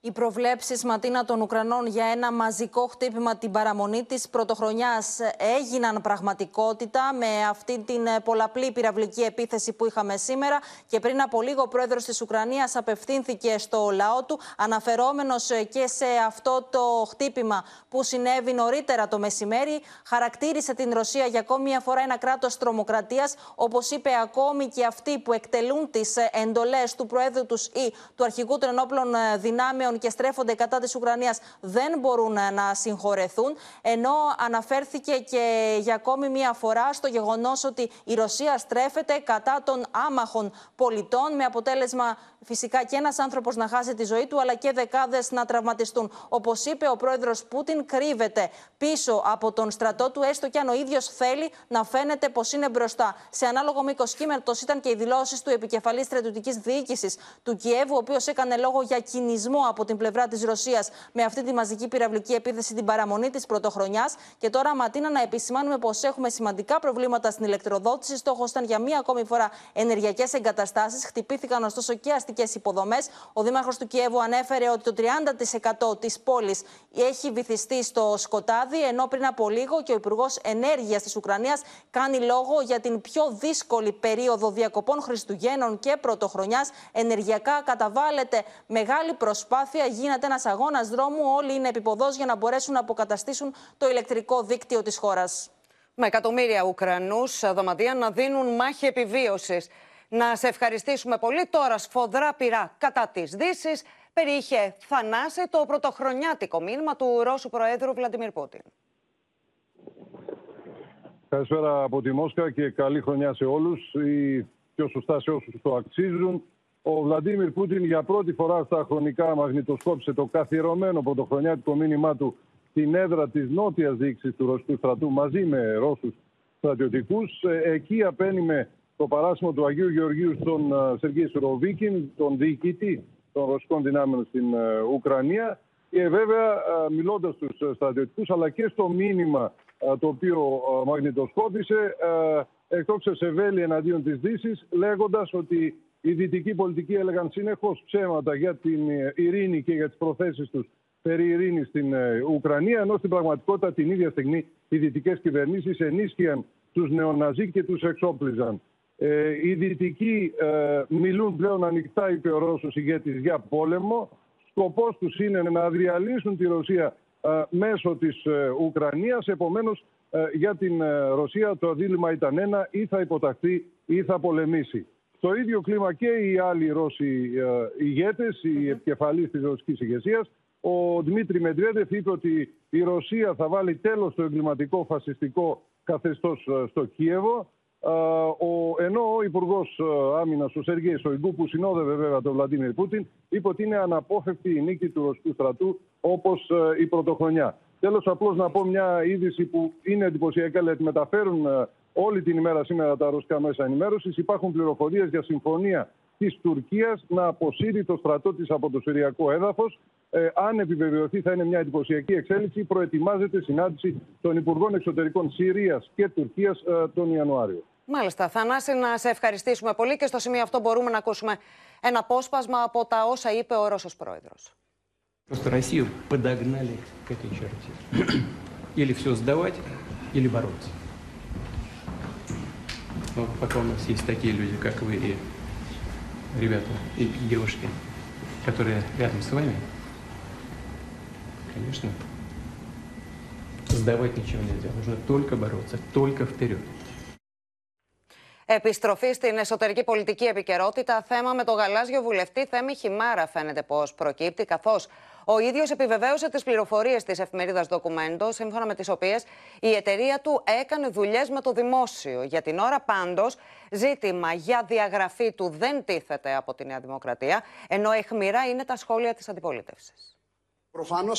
Οι προβλέψεις Ματίνα των Ουκρανών για ένα μαζικό χτύπημα την παραμονή της πρωτοχρονιάς έγιναν πραγματικότητα με αυτή την πολλαπλή πυραυλική επίθεση που είχαμε σήμερα. Και πριν από λίγο ο πρόεδρος της Ουκρανίας απευθύνθηκε στο λαό του αναφερόμενος και σε αυτό το χτύπημα που συνέβη νωρίτερα το μεσημέρι. Χαρακτήρισε την Ρωσία για ακόμη μια φορά ένα κράτος τρομοκρατίας. Όπως είπε ακόμη και αυτοί που εκτελούν τις εντολές του πρόεδρου τους ή του αρχηγού των ενόπλων δυνάμεων πλέον και στρέφονται κατά της Ουκρανίας δεν μπορούν να συγχωρεθούν. Ενώ αναφέρθηκε και για ακόμη μία φορά στο γεγονός ότι η Ρωσία στρέφεται κατά των άμαχων πολιτών, με αποτέλεσμα φυσικά και ένας άνθρωπος να χάσει τη ζωή του, αλλά και δεκάδες να τραυματιστούν. Όπως είπε ο πρόεδρος Πούτιν, κρύβεται πίσω από τον στρατό του, έστω και αν ο ίδιος θέλει να φαίνεται πως είναι μπροστά. Σε ανάλογο μήκος κύματο ήταν και οι δηλώσεις του επικεφαλής στρατιωτικής διοίκησης του Κιέβου, ο οποίος έκανε λόγο για κινησμό από την πλευρά της Ρωσίας με αυτή τη μαζική πυραυλική επίθεση, την παραμονή της πρωτοχρονιάς. Και τώρα, Ματίνα, να επισημάνουμε πως έχουμε σημαντικά προβλήματα στην ηλεκτροδότηση. Στόχος ήταν για μία ακόμη φορά ενεργειακές εγκαταστάσεις. Χτυπήθηκαν ωστόσο και αστικές υποδομές. Ο Δήμαρχος του Κιέβου ανέφερε ότι το 30% της πόλης έχει βυθιστεί στο σκοτάδι, ενώ πριν από λίγο και ο Υπουργός Ενέργειας της Ουκρανίας κάνει λόγο για την πιο δύσκολη περίοδο διακοπών Χριστουγέννων και Πρωτοχρονιάς. Ενεργειακά καταβάλλεται μεγάλη προσπάθεια, γίνεται ένας αγώνας δρόμου. Όλοι είναι επιποδός για να μπορέσουν να αποκαταστήσουν το ηλεκτρικό δίκτυο της χώρας. Με εκατομμύρια Ουκρανούς δωματία να δίνουν μάχη επιβίωσης. Να σε ευχαριστήσουμε πολύ. Τώρα σφοδρά πειρά κατά της Δύσης περιείχε θανάσει το πρωτοχρονιάτικο μήνυμα του Ρώσου Προέδρου Βλαντιμίρ Πούτιν. Καλησπέρα από τη Μόσχα και καλή χρονιά σε όλους ή πιο σωστά σε όσους το αξίζουν. Ο Βλαντίμιρ Πούτιν για πρώτη φορά στα χρονικά μαγνητοσκόπησε το καθιερωμένο πρωτοχρονιάτικο μήνυμά του στην έδρα της νότιας διοίκησης του Ρωσικού στρατού μαζί με Ρώσους στρατιωτικούς. Ε, εκεί απένιμε το παράσημο του Αγίου Γεωργίου στον ε, Σεργή Σουροβίκιν, τον διοικητή των ρωσικών δυνάμεων στην ε, Ουκρανία και βέβαια μιλώντας στους στρατιωτικούς αλλά και στο μήνυμα το οποίο μαγνητοσκόπησε εκτόξευσε βέλη εναντίον της Δύσης λέγοντας ότι οι δυτικοί πολιτικοί έλεγαν συνεχώς ψέματα για την ειρήνη και για τις προθέσεις τους περί ειρήνης στην Ουκρανία, ενώ στην πραγματικότητα την ίδια στιγμή οι δυτικές κυβερνήσεις ενίσχυαν τους νεοναζί και τους εξόπλιζαν. Ε, οι Δυτικοί ε, μιλούν πλέον ανοιχτά, είπε ο Ρώσος ηγέτης, για πόλεμο. Σκοπός τους είναι να διαλύσουν τη Ρωσία ε, μέσω της ε, Ουκρανίας. Επομένως, ε, για την Ρωσία το δίλημα ήταν ένα, ή θα υποταχθεί ή θα πολεμήσει. Στο ίδιο κλίμα και οι άλλοι Ρώσοι ηγέτες, οι επικεφαλείς της ρωσικής ηγεσίας, ο Δημήτρη Μεντρέδεφ είπε ότι η Ρωσία θα βάλει τέλος στο εγκληματικό φασιστικό καθεστώς στο Κίεβο. Ο, ενώ ο Υπουργός Άμυνας, ο Σεργέη Σοϊγκού, που συνόδευε βέβαια τον Βλαντίμιρ Πούτιν, είπε ότι είναι αναπόφευκτη η νίκη του ρωσικού στρατού όπως η πρωτοχρονιά. Τέλος, απλώς να πω μια είδηση που είναι εντυπωσιακή, αλλά μεταφέρουν όλη την ημέρα σήμερα τα ρωσικά μέσα ενημέρωση. Υπάρχουν πληροφορίε για συμφωνία τη Τουρκία να αποσύρει το στρατό τη από το Συριακό έδαφο. Ε, αν επιβεβαιωθεί, θα είναι μια εντυπωσιακή εξέλιξη. Προετοιμάζεται συνάντηση των Υπουργών Εξωτερικών Συρία και Τουρκία ε, τον Ιανουάριο. Μάλιστα. Θανάση, να σε ευχαριστήσουμε πολύ και στο σημείο αυτό μπορούμε να ακούσουμε ένα απόσπασμα από τα όσα είπε ο Ρώσος Πρόεδρος. Просто Россию подогнали к этой черте. Или все сдавать, или бороться. Но пока у нас есть такие люди, как вы и ребята, и девушки, которые рядом с вами, конечно, сдавать ничего нельзя. Нужно только бороться, только вперед. Επιστροφή στην εσωτερική πολιτική επικαιρότητα. Θέμα με το γαλάζιο βουλευτή Θέμη Χιμάρα φαίνεται πω προκύπτει, καθώ ο ίδιος επιβεβαίωσε τις πληροφορίες της εφημερίδας Δοκουμέντο, σύμφωνα με τις οποίες η εταιρεία του έκανε δουλειές με το δημόσιο. Για την ώρα, πάντως, ζήτημα για διαγραφή του δεν τίθεται από τη Νέα Δημοκρατία, ενώ εχμηρά είναι τα σχόλια της αντιπολίτευσης.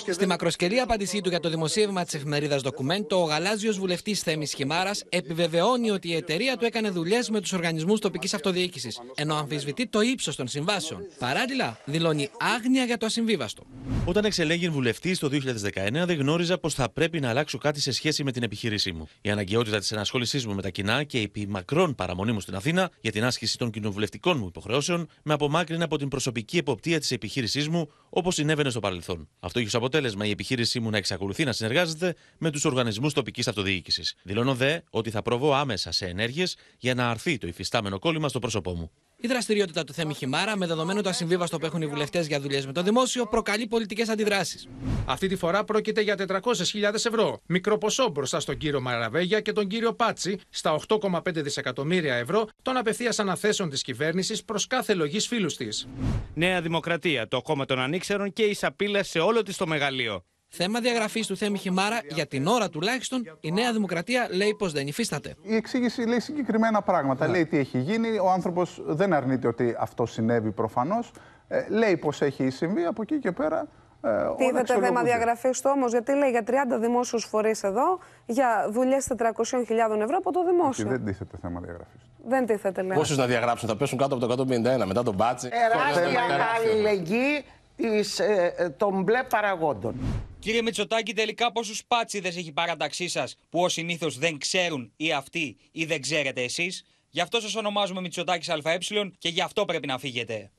Και Στη μακροσκελή απάντησή του για το δημοσίευμα της εφημερίδας Δοκουμέντο, ο γαλάζιος βουλευτής Θέμης Χιμάρας επιβεβαιώνει ότι η εταιρεία του έκανε δουλειές με τους οργανισμούς τοπικής αυτοδιοίκησης, ενώ αμφισβητεί το ύψος των συμβάσεων. Παράλληλα, δηλώνει άγνοια για το ασυμβίβαστο. Όταν εξελέγει βουλευτής το 2019, δεν γνώριζα πως θα πρέπει να αλλάξω κάτι σε σχέση με την επιχείρησή μου. Η αναγκαιότητα της ενασχόλησής μου με τα κοινά και η επιμακρών παραμονή μου στην Αθήνα για την άσκηση των κοινοβουλευτικών μου υποχρεώσεων με απομάκρυνε από την προσωπική εποπτεία της επιχείρησής μου όπως συνέβαινε στο παρελθόν. Αυτό έχει ως αποτέλεσμα η επιχείρησή μου να εξακολουθεί να συνεργάζεται με τους οργανισμούς τοπικής αυτοδιοίκησης. Δηλώνω δε ότι θα προβώ άμεσα σε ενέργειες για να αρθεί το υφιστάμενο κόλλημα στο πρόσωπό μου. Η δραστηριότητα του Θέμη Χιμάρα, με δεδομένο το ασυμβίβαστο που έχουν οι βουλευτές για δουλειές με το δημόσιο, προκαλεί πολιτικές αντιδράσεις. Αυτή τη φορά πρόκειται για 400.000 ευρώ. Μικρό ποσό μπροστά στον κύριο Μαραβέγια και τον κύριο Πάτσι στα 8,5 δισεκατομμύρια ευρώ των απευθείας αναθέσεων της κυβέρνησης προς κάθε λογής φίλους της. Νέα Δημοκρατία, το κόμμα των Ανοίξερων και η σαπίλα σε όλο της το μεγαλείο. Θέμα διαγραφής του Θέμη Χιμάρα για την ώρα τουλάχιστον η Νέα Δημοκρατία λέει πως δεν υφίσταται. Η εξήγηση λέει συγκεκριμένα πράγματα. Λέει τι έχει γίνει. Ο άνθρωπος δεν αρνείται ότι αυτό συνέβη προφανώς. Ε, λέει πως έχει συμβεί. Από εκεί και πέρα ε, Τίθεται θέμα διαγραφής του όμως, γιατί λέει για 30 δημόσιους φορείς εδώ για δουλειές 400.000 ευρώ από το δημόσιο. δεν τίθεται θέμα διαγραφής. Δεν τίθεται, λέει. Πόσους να διαγράψουν, θα πέσουν κάτω από το 151 μετά τον μπάτσι. Τεράστια αλληλεγγύη της, ε, ε, των μπλε παραγόντων. Κύριε Μητσοτάκη, τελικά πόσους πάτσιδες έχει παραταξή σας που ως συνήθως δεν ξέρουν ή αυτοί ή δεν ξέρετε εσείς; Γι' αυτό σας ονομάζουμε Μητσοτάκης ΑΕ και γι' αυτό πρέπει να φύγετε.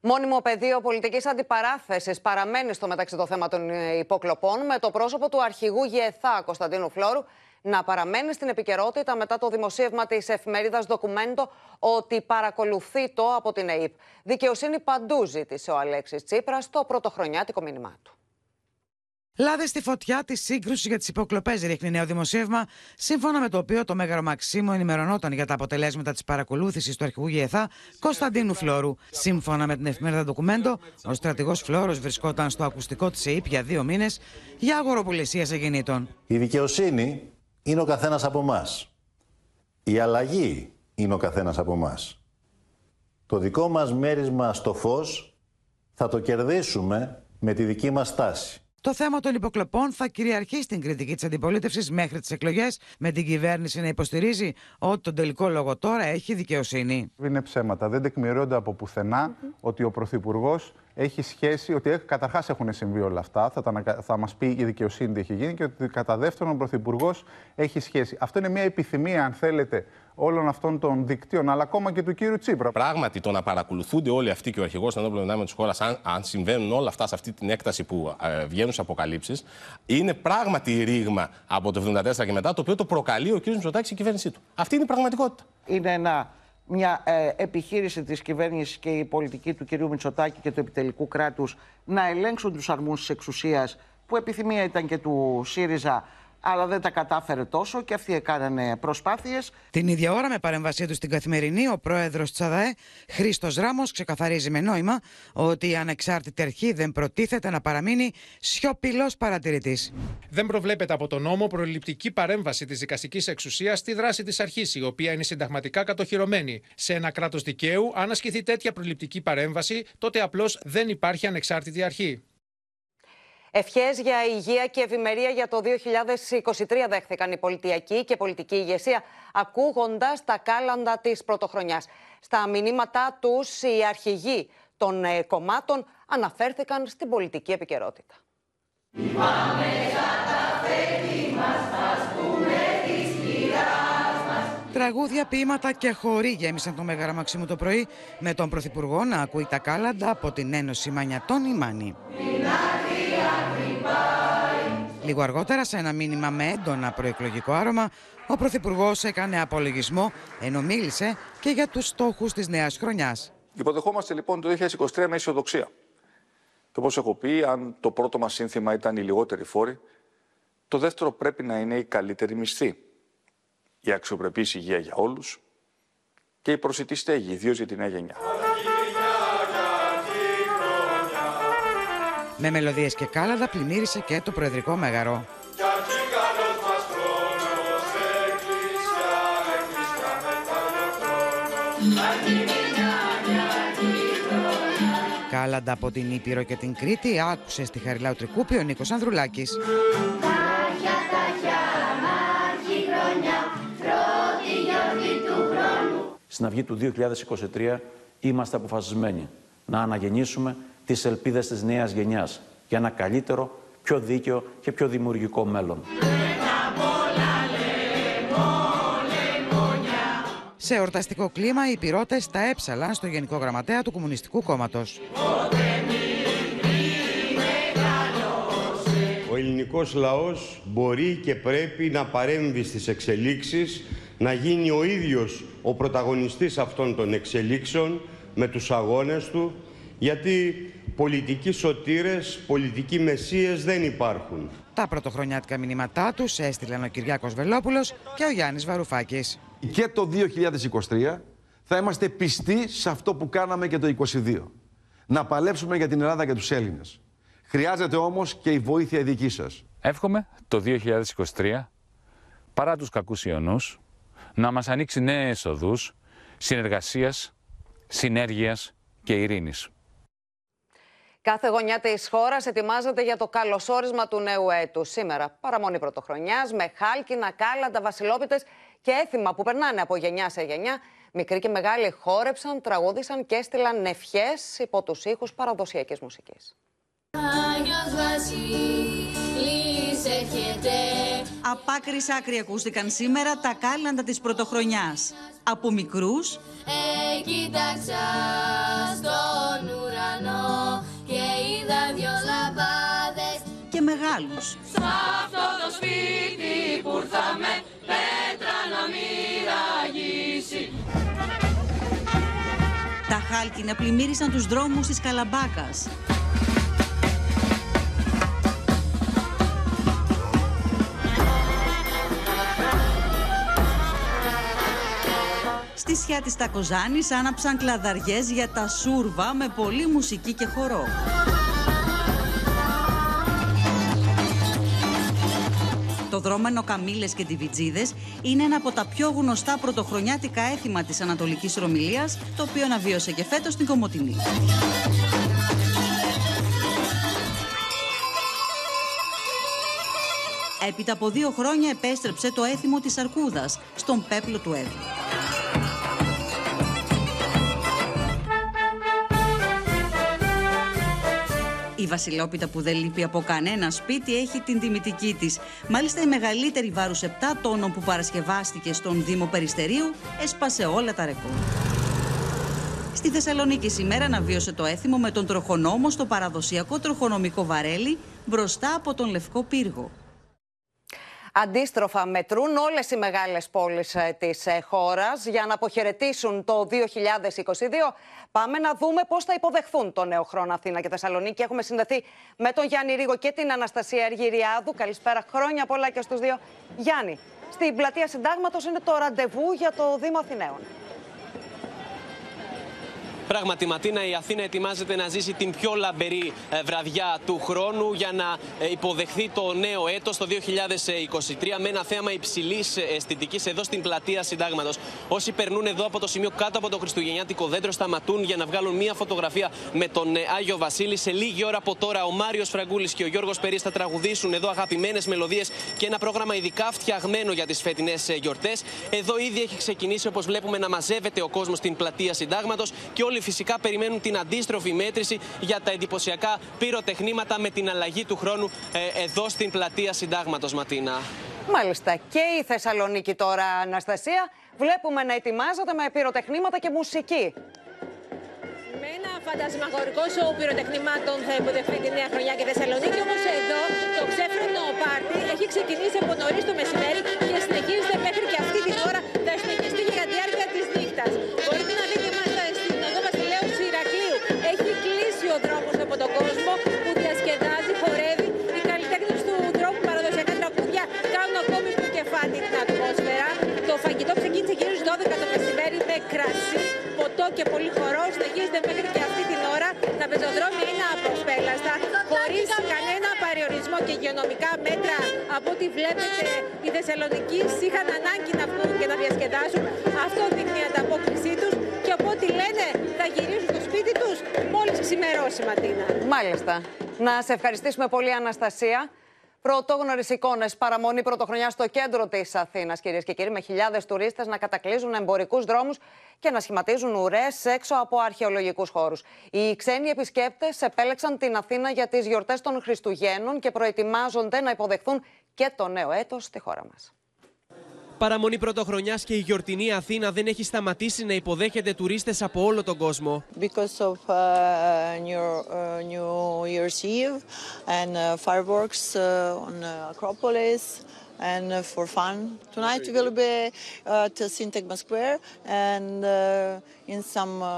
Μόνιμο πεδίο πολιτικής αντιπαράθεσης παραμένει στο μεταξύ το θέμα των ε, υποκλοπών με το πρόσωπο του αρχηγού ΓΕΘΑ Κωνσταντίνου Φλόρου να παραμένει στην επικαιρότητα μετά το δημοσίευμα της εφημερίδας Δοκουμέντο ότι παρακολουθεί το από την ΕΕΠ. Δικαιοσύνη παντού ζήτησε ο Αλέξης Τσίπρας στο πρωτοχρονιάτικο μήνυμά του. Λάδες στη φωτιά της σύγκρουσης για τις υποκλοπές, ρίχνει νέο δημοσίευμα, σύμφωνα με το οποίο το Μέγαρο Μαξίμο ενημερωνόταν για τα αποτελέσματα της παρακολούθησης του αρχηγού ΓΕΘΑ Κωνσταντίνου Φλόρου. Σύμφωνα με την εφημερίδα Δοκουμέντο, ο στρατηγός Φλόρος βρισκόταν στο ακουστικό της ΕΕΠ για δύο μήνες για αγοροπολισία γεννήτων. Η δικαιοσύνη είναι ο καθένας από εμάς. Η αλλαγή είναι ο καθένας από εμάς. Το δικό μας μέρισμα στο φως θα το κερδίσουμε με τη δική μας στάση. Το θέμα των υποκλοπών θα κυριαρχεί στην κριτική της αντιπολίτευσης μέχρι τις εκλογές, με την κυβέρνηση να υποστηρίζει ότι τον τελικό λόγο τώρα έχει δικαιοσύνη. Είναι ψέματα. Δεν τεκμηριώνται από πουθενά ότι ο Πρωθυπουργός έχει σχέση, ότι καταρχάς έχουν συμβεί όλα αυτά. Θα, τα, θα μας πει η δικαιοσύνη τι έχει γίνει και ότι κατά δεύτερον ο Πρωθυπουργός έχει σχέση. Αυτό είναι μια επιθυμία, αν θέλετε, όλων αυτών των δικτύων, αλλά ακόμα και του κύριου Τσίπρα. Πράγματι, το να παρακολουθούνται όλοι αυτοί και ο αρχηγός των ενόπλων δυνάμεων της χώρας, αν, αν συμβαίνουν όλα αυτά σε αυτή την έκταση που ε, βγαίνουν σε αποκαλύψεις, είναι πράγματι ρήγμα από το 1974 και μετά, το οποίο το προκαλεί ο κύριος Μητσοτάκης και η κυβέρνησή του. Αυτή είναι η πραγματικότητα. Είναι ένα μια ε, επιχείρηση της κυβέρνησης και η πολιτική του κυρίου Μητσοτάκη και του επιτελικού κράτους να ελέγξουν τους αρμούς της εξουσίας που επιθυμία ήταν και του ΣΥΡΙΖΑ αλλά δεν τα κατάφερε τόσο και αυτοί έκαναν προσπάθειες. Την ίδια ώρα, με παρέμβασή τους στην καθημερινή, ο πρόεδρος της ΑΔΑΕ, Χρήστος Ράμος, ξεκαθαρίζει με νόημα ότι η ανεξάρτητη αρχή δεν προτίθεται να παραμείνει σιωπηλός παρατηρητής. Δεν προβλέπεται από τον νόμο προληπτική παρέμβαση της δικαστικής εξουσίας στη δράση της αρχής, η οποία είναι συνταγματικά κατοχυρωμένη. Σε ένα κράτος δικαίου, αν ασκηθεί τέτοια προληπτική παρέμβαση, τότε απλώς δεν υπάρχει ανεξάρτητη αρχή. Ευχές για υγεία και ευημερία για το 2023 δέχθηκαν η πολιτιακή και πολιτική ηγεσία, ακούγοντας τα κάλαντα της πρωτοχρονιάς. Στα μηνύματά τους, οι αρχηγοί των ε, κομμάτων αναφέρθηκαν στην πολιτική επικαιρότητα. Τραγούδια, ποίηματα και χωρί γέμισαν το Μέγαρα Μαξίμου το πρωί με τον Πρωθυπουργό να ακούει τα κάλαντα από την Ένωση Μανιατών Ιμάνη. Λίγο αργότερα, σε ένα μήνυμα με έντονα προεκλογικό άρωμα, ο Πρωθυπουργός έκανε απολογισμό, ενώ μίλησε και για τους στόχους της νέας χρονιάς. Υποδεχόμαστε λοιπόν το 2023 με αισιοδοξία. Και όπως έχω πει, αν το πρώτο μας σύνθημα ήταν η λιγότερη φόρη, το δεύτερο πρέπει να είναι η καλύτερη μισθή. Η αξιοπρεπής υγεία για όλους και η προσιτή στέγη, ιδίως για τη νέα γενιά. Με μελωδίες και κάλαδα πλημμύρισε και το Προεδρικό Μέγαρο. Κάλαντα από την Ήπειρο και την Κρήτη άκουσε στη Χαριλάου Τρικούπη ο Νίκος Ανδρουλάκης. Στην αυγή του 2023 είμαστε αποφασισμένοι να αναγεννήσουμε τις ελπίδες της νέας γενιάς για ένα καλύτερο, πιο δίκαιο και πιο δημιουργικό μέλλον. Σε ορταστικό κλίμα, οι πυρώτες τα έψαλαν στο Γενικό Γραμματέα του Κομμουνιστικού Κόμματος. Ο ελληνικός λαός μπορεί και πρέπει να παρέμβει στις εξελίξεις να γίνει ο ίδιος ο πρωταγωνιστής αυτών των εξελίξεων με τους αγώνες του, γιατί πολιτικοί σωτήρες, πολιτικοί μεσίες δεν υπάρχουν. Τα πρωτοχρονιάτικα μηνύματά τους έστειλαν ο Κυριάκος Βελόπουλος και ο Γιάννης Βαρουφάκης. Και το 2023 θα είμαστε πιστοί σε αυτό που κάναμε και το 2022. Να παλέψουμε για την Ελλάδα και τους Έλληνες. Χρειάζεται όμως και η βοήθεια δική σας. Εύχομαι το 2023, παρά τους κακούς ιονούς, να μας ανοίξει νέες οδούς συνεργασίας, συνέργειας και ειρήνης. Κάθε γωνιά της χώρας ετοιμάζεται για το καλωσόρισμα του νέου έτους. Σήμερα, παραμονή πρωτοχρονιάς, με χάλκινα, κάλαντα, βασιλόπιτες και έθιμα που περνάνε από γενιά σε γενιά. Μικροί και μεγάλοι χόρεψαν, τραγούδισαν και έστειλαν ευχέ υπό τους ήχους παραδοσιακή μουσικής. Από άκρη άκρη ακούστηκαν σήμερα τα κάλαντα της πρωτοχρονιάς. Από μικρούς ε, και μεγάλους. Σ' αυτό το σπίτι που ήρθαμε πέτρα να μοιραγήσει Τα χάλκινα πλημμύρισαν τους δρόμους της Καλαμπάκας. Στη σιά της Τακοζάνης άναψαν κλαδαριές για τα σούρβα με πολλή μουσική και χορό. Το δρόμενο Καμίλες και Τιβιτζίδες είναι ένα από τα πιο γνωστά πρωτοχρονιάτικα έθιμα της Ανατολικής Ρωμιλίας, το οποίο αναβίωσε και φέτος στην Κομωτινή. Έπειτα από δύο χρόνια επέστρεψε το έθιμο της Αρκούδας στον πέπλο του Εύρου. Βασιλόπιτα που δεν λείπει από κανένα σπίτι έχει την τιμητική της. Μάλιστα, η μεγαλύτερη βάρους 7 τόνων που παρασκευάστηκε στον Δήμο Περιστερίου έσπασε όλα τα ρεκόρ. Στη Θεσσαλονίκη σήμερα αναβίωσε το έθιμο με τον τροχονόμο στο παραδοσιακό τροχονομικό βαρέλι μπροστά από τον Λευκό Πύργο. Αντίστροφα μετρούν όλες οι μεγάλες πόλεις ε, της ε, χώρας για να αποχαιρετήσουν το 2022. Πάμε να δούμε πώς θα υποδεχθούν το νέο χρόνο Αθήνα και Θεσσαλονίκη. Έχουμε συνδεθεί με τον Γιάννη Ρίγο και την Αναστασία Αργυριάδου. Καλησπέρα, χρόνια πολλά και στους δύο. Γιάννη, στην πλατεία Συντάγματος είναι το ραντεβού για το Δήμο Αθηναίων. Πράγματι, Ματίνα, η Αθήνα ετοιμάζεται να ζήσει την πιο λαμπερή ε, βραδιά του χρόνου για να ε, υποδεχθεί το νέο έτος, το 2023, με ένα θέαμα υψηλής ε, αισθητικής εδώ στην πλατεία Συντάγματος. Όσοι περνούν εδώ από το σημείο κάτω από το Χριστουγεννιάτικο δέντρο σταματούν για να βγάλουν μία φωτογραφία με τον Άγιο Βασίλη. Σε λίγη ώρα από τώρα, ο Μάριος Φραγκούλης και ο Γιώργος Περί θα τραγουδήσουν εδώ αγαπημένες μελωδίες και ένα πρόγραμμα ειδικά φτιαγμένο για τις φετινές γιορτές. Εδώ ήδη έχει ξεκινήσει, όπως βλέπουμε, να μαζεύεται ο κόσμος στην πλατεία Συντάγματος και όλοι φυσικά περιμένουν την αντίστροφη μέτρηση για τα εντυπωσιακά πυροτεχνήματα με την αλλαγή του χρόνου ε, εδώ στην πλατεία Συντάγματος Ματίνα. Μάλιστα. Και η Θεσσαλονίκη τώρα, Αναστασία, βλέπουμε να ετοιμάζεται με πυροτεχνήματα και μουσική. Με ένα φαντασμαγορικό σοου πυροτεχνημάτων θα υποδεχθεί τη νέα χρονιά και Θεσσαλονίκη. Όμως εδώ το ξέφρενο πάρτι έχει ξεκινήσει από νωρίς το μεσημέρι και συνεχίζεται μέχρι και αυτή την ώρα περιορισμό και υγειονομικά μέτρα. Από ό,τι βλέπετε, οι Θεσσαλονικοί είχαν ανάγκη να βγουν και να διασκεδάσουν. Αυτό δείχνει η ανταπόκρισή τους. Και από ό,τι λένε, θα γυρίσουν στο σπίτι τους μόλις ξημερώσει, Ματίνα. Μάλιστα. Να σε ευχαριστήσουμε πολύ, Αναστασία. Πρωτόγνωρες εικόνες παραμονή πρωτοχρονιά στο κέντρο της Αθήνας, κυρίες και κύριοι, με χιλιάδες τουρίστες να κατακλείζουν εμπορικούς δρόμους και να σχηματίζουν ουρές έξω από αρχαιολογικούς χώρους. Οι ξένοι επισκέπτες επέλεξαν την Αθήνα για τις γιορτές των Χριστουγέννων και προετοιμάζονται να υποδεχθούν και το νέο έτος στη χώρα μας. Παραμονή πρωτοχρονιά και η γιορτινή Αθήνα δεν έχει σταματήσει να υποδέχεται τουρίστε από όλο τον κόσμο. Because of uh, new, uh, new Year's Eve and uh, fireworks uh, on uh, Acropolis, and uh, for fun. Tonight we will be at Syntagma Square and uh, in some uh,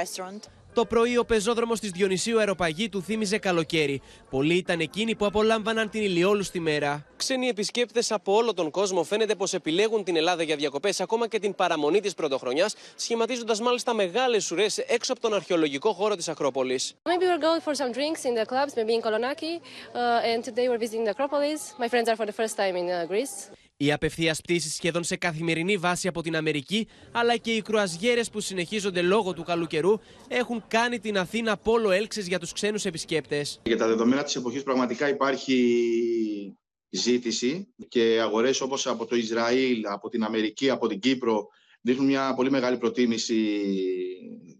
restaurant. Το πρωί ο πεζόδρομος της Διονυσίου Αεροπαγήτου θύμιζε καλοκαίρι. Πολλοί ήταν εκείνοι που απολάμβαναν την ηλιόλουστη μέρα. Ξένοι επισκέπτες από όλο τον κόσμο φαίνεται πως επιλέγουν την Ελλάδα για διακοπές, ακόμα και την παραμονή της πρωτοχρονιάς, σχηματίζοντας μάλιστα μεγάλες ουρές έξω από τον αρχαιολογικό χώρο της Ακρόπολης. Maybe we're going for some drinks in the clubs, maybe in Kolonaki. Uh, and today we're visiting the Acropolis. My friends are for the first time in uh, Greece. Οι απευθείας πτήσει σχεδόν σε καθημερινή βάση από την Αμερική, αλλά και οι κρουαζιέρες που συνεχίζονται λόγω του καλού καιρού, έχουν κάνει την Αθήνα πόλο έλξης για τους ξένους επισκέπτες. Για τα δεδομένα της εποχής πραγματικά υπάρχει ζήτηση και αγορές όπως από το Ισραήλ, από την Αμερική, από την Κύπρο δείχνουν μια πολύ μεγάλη προτίμηση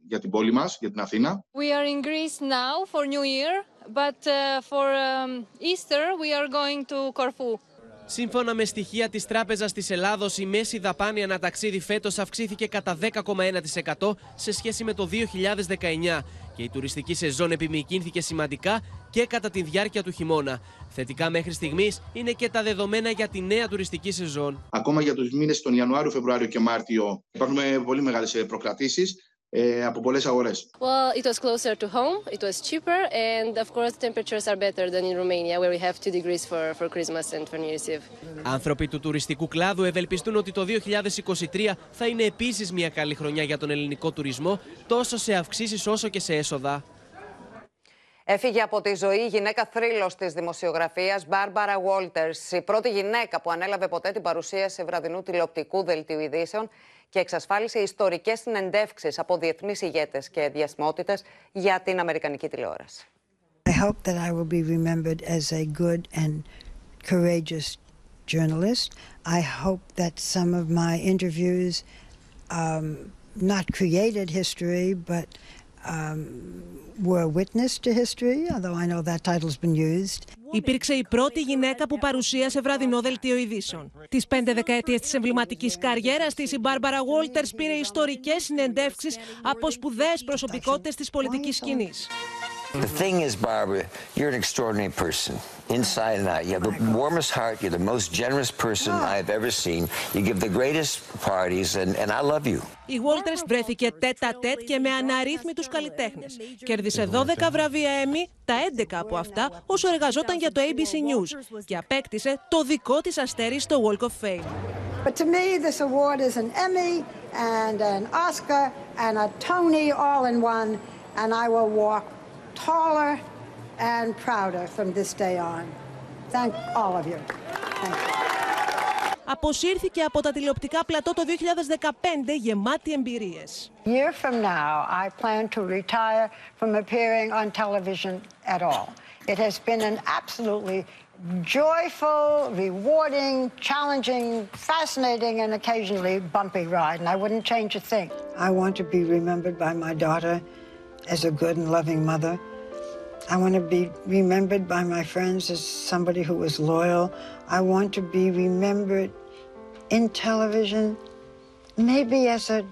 για την πόλη μας, για την Αθήνα. We are in Greece now for New Year, but uh, for um, Easter we are going to Corfu. Σύμφωνα με στοιχεία της Τράπεζας της Ελλάδος, η μέση δαπάνη ανά ταξίδι φέτος αυξήθηκε κατά 10,1% σε σχέση με το 2019 και η τουριστική σεζόν επιμηκύνθηκε σημαντικά και κατά τη διάρκεια του χειμώνα. Θετικά μέχρι στιγμής είναι και τα δεδομένα για τη νέα τουριστική σεζόν. Ακόμα για τους μήνες τον Ιανουάριο, Φεβρουάριο και Μάρτιο υπάρχουν πολύ μεγάλες ε, προκρατήσεις ε, από πολλές αγορές. Well, it was closer to home, it was cheaper, and of course temperatures are better than in Romania, where we have 2 degrees for, for Christmas and for New Year's Eve. Άνθρωποι του τουριστικού κλάδου ευελπιστούν ότι το 2023 θα είναι επίσης μια καλή χρονιά για τον ελληνικό τουρισμό, τόσο σε αυξήσεις όσο και σε έσοδα. Έφυγε από τη ζωή η γυναίκα θρύλος της δημοσιογραφίας Μπάρμπαρα Βόλτερ, η πρώτη γυναίκα που ανέλαβε ποτέ την παρουσίαση βραδινού τηλεοπτικού δελτίου ειδήσεων και εξασφάλισε ιστορικές συνεντεύξεις από διεθνείς ηγέτες και διασμότητες για την Αμερικανική τηλεόραση. I hope that I will be remembered as a good and courageous journalist. I hope that some of my interviews um, not created history, but um, were witness to history, although I know that title's been used. Υπήρξε η πρώτη γυναίκα που παρουσίασε βραδινό δελτίο ειδήσεων. Τις πέντε δεκαετίες της εμβληματικής καριέρας της, η Μπάρμπαρα Βόλτερ πήρε ιστορικές συνεντεύξεις από σπουδαίες προσωπικότητες της πολιτικής σκηνής. The thing is, Barbara, you're an extraordinary person, inside and out. You have the warmest heart. You're the most generous person I've ever seen. You give the greatest parties, and, and I love you. Η Walters βρέθηκε τέτα τέτ και με αναρρύθμιτους καλλιτέχνες. Κέρδισε 12 βραβεία Emmy, τα 11 από αυτά όσο εργαζόταν για το ABC News και απέκτησε το δικό της αστέρι στο Walk of Fame. But to me, this award is an Emmy and an Oscar and a Tony all in one, and I will walk taller and prouder from this day on. Thank all of you. Thank you. Αποσύρθηκε από τα τηλεοπτικά πλατό το 2015 γεμάτη εμπειρίες. year from now, I plan to retire from appearing on television at all. It has been an absolutely joyful, rewarding, challenging, fascinating, and occasionally bumpy ride, and I wouldn't change a thing. I want to be remembered by my daughter as a good and loving mother. I want to be remembered by my friends as somebody who was loyal. I want to be remembered in television, maybe as a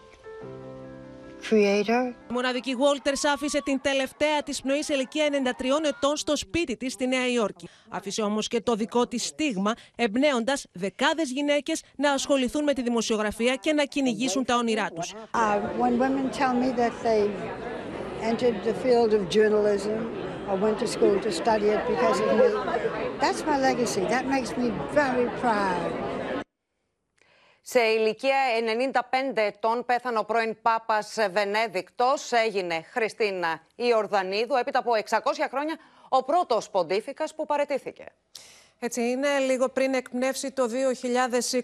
creator. Η μοναδική Walters άφησε την τελευταία της πνοής σε ηλικία 93 ετών στο σπίτι της στη Νέα Υόρκη. Άφησε όμως και το δικό της στίγμα, εμπνέοντας δεκάδες γυναίκες να ασχοληθούν με τη δημοσιογραφία και να κυνηγήσουν τα όνειρά τους. Uh, when women tell me that they entered the field of journalism or went to school to study it because of me, that's my legacy. That makes me very proud. Σε ηλικία 95 ετών πέθανε ο πρώην Πάπας Βενέδικτος, έγινε Χριστίνα Ιορδανίδου, έπειτα από 600 χρόνια ο πρώτος ποντίφικας που παρετήθηκε. Έτσι είναι, λίγο πριν εκπνεύσει το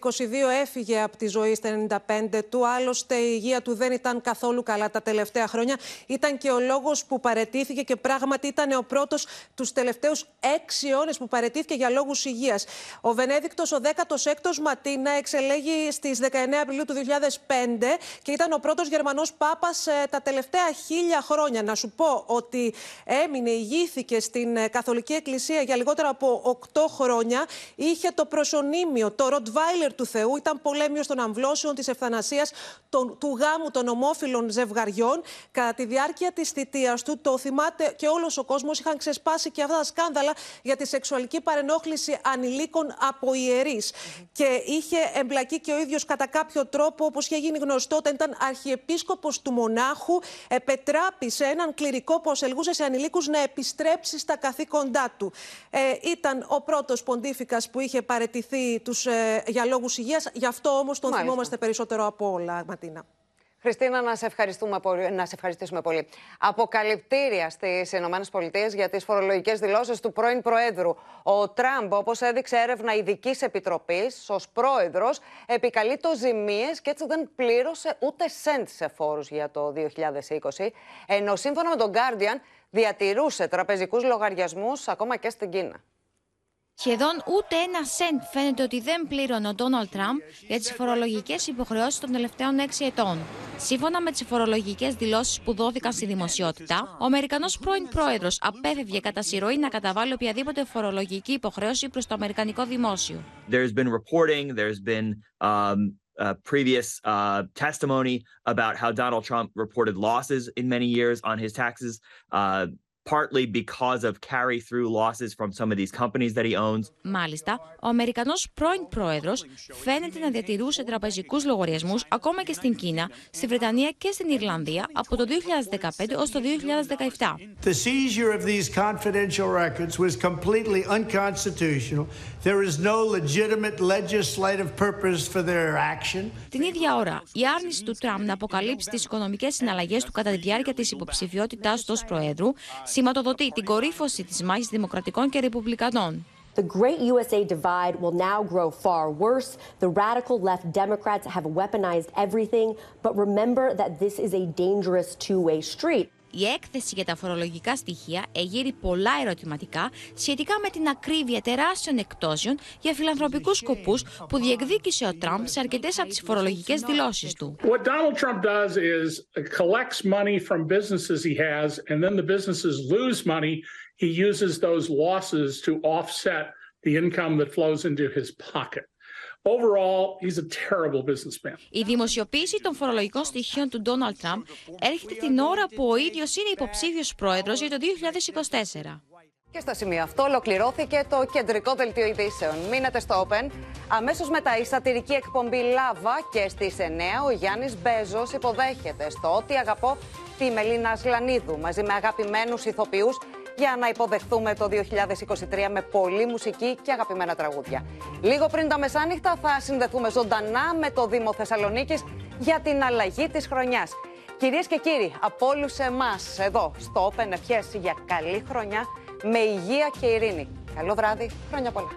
2022 έφυγε από τη ζωή στα 95 του, άλλωστε η υγεία του δεν ήταν καθόλου καλά τα τελευταία χρόνια. Ήταν και ο λόγος που παρετήθηκε και πράγματι ήταν ο πρώτος τους τελευταίους έξι αιώνες που παρετήθηκε για λόγους υγείας. Ο Βενέδικτος, ο 16ος Ματίνα, εξελέγει στις 19 Απριλίου του 2005 και ήταν ο πρώτος Γερμανός Πάπας ε, τα τελευταία χίλια χρόνια. Να σου πω ότι έμεινε, ηγήθηκε στην ε, Καθολική Εκκλησία για λιγότερο από 8 χρόνια χρόνια είχε το προσωνύμιο, το Ροτβάιλερ του Θεού. Ήταν πολέμιο των αμβλώσεων, της ευθανασίας, του γάμου των ομόφυλων ζευγαριών. Κατά τη διάρκεια της θητείας του, το θυμάται και όλος ο κόσμος, είχαν ξεσπάσει και αυτά τα σκάνδαλα για τη σεξουαλική παρενόχληση ανηλίκων από ιερείς. Και είχε εμπλακεί και ο ίδιος κατά κάποιο τρόπο, όπως είχε γίνει γνωστό, όταν ήταν αρχιεπίσκοπος του Μονάχου, επετράπησε έναν κληρικό που ασελγούσε σε ανηλίκους να επιστρέψει στα καθήκοντά του. Ε, ήταν ο πρώτος ποντίφικας που είχε παρετηθεί τους, ε, για λόγους υγείας. Γι' αυτό όμως τον Μάλιστα. θυμόμαστε περισσότερο από όλα, Ματίνα. Χριστίνα, να σε, ευχαριστούμε πολύ, να σε ευχαριστήσουμε πολύ. Αποκαλυπτήρια στις ΗΠΑ για τις φορολογικές δηλώσεις του πρώην Προέδρου. Ο Τραμπ, όπως έδειξε έρευνα ειδικής επιτροπής, ως πρόεδρος, επικαλεί το ζημίες και έτσι δεν πλήρωσε ούτε σέντ σε φόρους για το 2020. Ενώ σύμφωνα με τον Guardian, διατηρούσε τραπεζικούς λογαριασμούς ακόμα και στην Κίνα. Σχεδόν ούτε ένα σεντ φαίνεται ότι δεν πλήρωνε ο Ντόναλτ Τραμπ για τις φορολογικές υποχρεώσεις των τελευταίων έξι ετών. Σύμφωνα με τις φορολογικές δηλώσεις που δόθηκαν στη δημοσιότητα, ο Αμερικανός πρώην πρόεδρος απέφευγε κατά συρροή να καταβάλει οποιαδήποτε φορολογική υποχρέωση προς το Αμερικανικό δημόσιο. There's been reporting, there's been um, uh, previous uh, testimony about how Donald Trump reported losses in many years on his taxes. Uh, partly because of carry-through losses from some of these companies that he owns. Μάλιστα, ο Αμερικανός πρώην πρόεδρος φαίνεται να διατηρούσε τραπεζικούς λογαριασμούς ακόμα και στην Κίνα, στη Βρετανία και στην Ιρλανδία από το 2015 ως το 2017. The seizure of these confidential records was completely unconstitutional. There is no legitimate legislative purpose for their action. Την ίδια ώρα, η άρνηση του Τραμπ να αποκαλύψει τις οικονομικές συναλλαγές του κατά τη διάρκεια της υποψηφιότητάς του ως Προέδρου σηματοδοτεί την κορύφωση της μάχης δημοκρατικών και ρεπουμπλικανών. The great USA divide will now grow far worse. The radical left Democrats have weaponized everything, but remember that this is a dangerous two-way street. Η έκθεση για τα φορολογικά στοιχεία εγείρει πολλά ερωτηματικά σχετικά με την ακρίβεια τεράστιων εκτόσεων για φιλανθρωπικούς σκοπούς που διεκδίκησε ο Τραμπ σε αρκετές από τις φορολογικές δηλώσεις του. What Donald Trump does is collects money from businesses he has and then the businesses lose money. He uses those losses to offset the income that flows into his pocket. Overall, he's a terrible businessman. Η δημοσιοποίηση των φορολογικών στοιχείων του Ντόναλτ Τραμπ έρχεται την ώρα που ο ίδιος είναι υποψήφιος πρόεδρος για το 2024. Και στο σημείο αυτό ολοκληρώθηκε το κεντρικό δελτίο ειδήσεων. Μείνετε στο Open. Αμέσως μετά η σατυρική εκπομπή Λάβα και στις 9 ο Γιάννης Μπέζος υποδέχεται στο Ό,τι αγαπώ τη Μελίνα Ασλανίδου μαζί με αγαπημένους ηθοποιούς για να υποδεχθούμε το 2023 με πολλή μουσική και αγαπημένα τραγούδια. Λίγο πριν τα μεσάνυχτα θα συνδεθούμε ζωντανά με το Δήμο Θεσσαλονίκης για την αλλαγή της χρονιάς. Κυρίες και κύριοι, από όλους εμάς εδώ στο Open Ευχές για καλή χρονιά με υγεία και ειρήνη. Καλό βράδυ, χρόνια πολλά.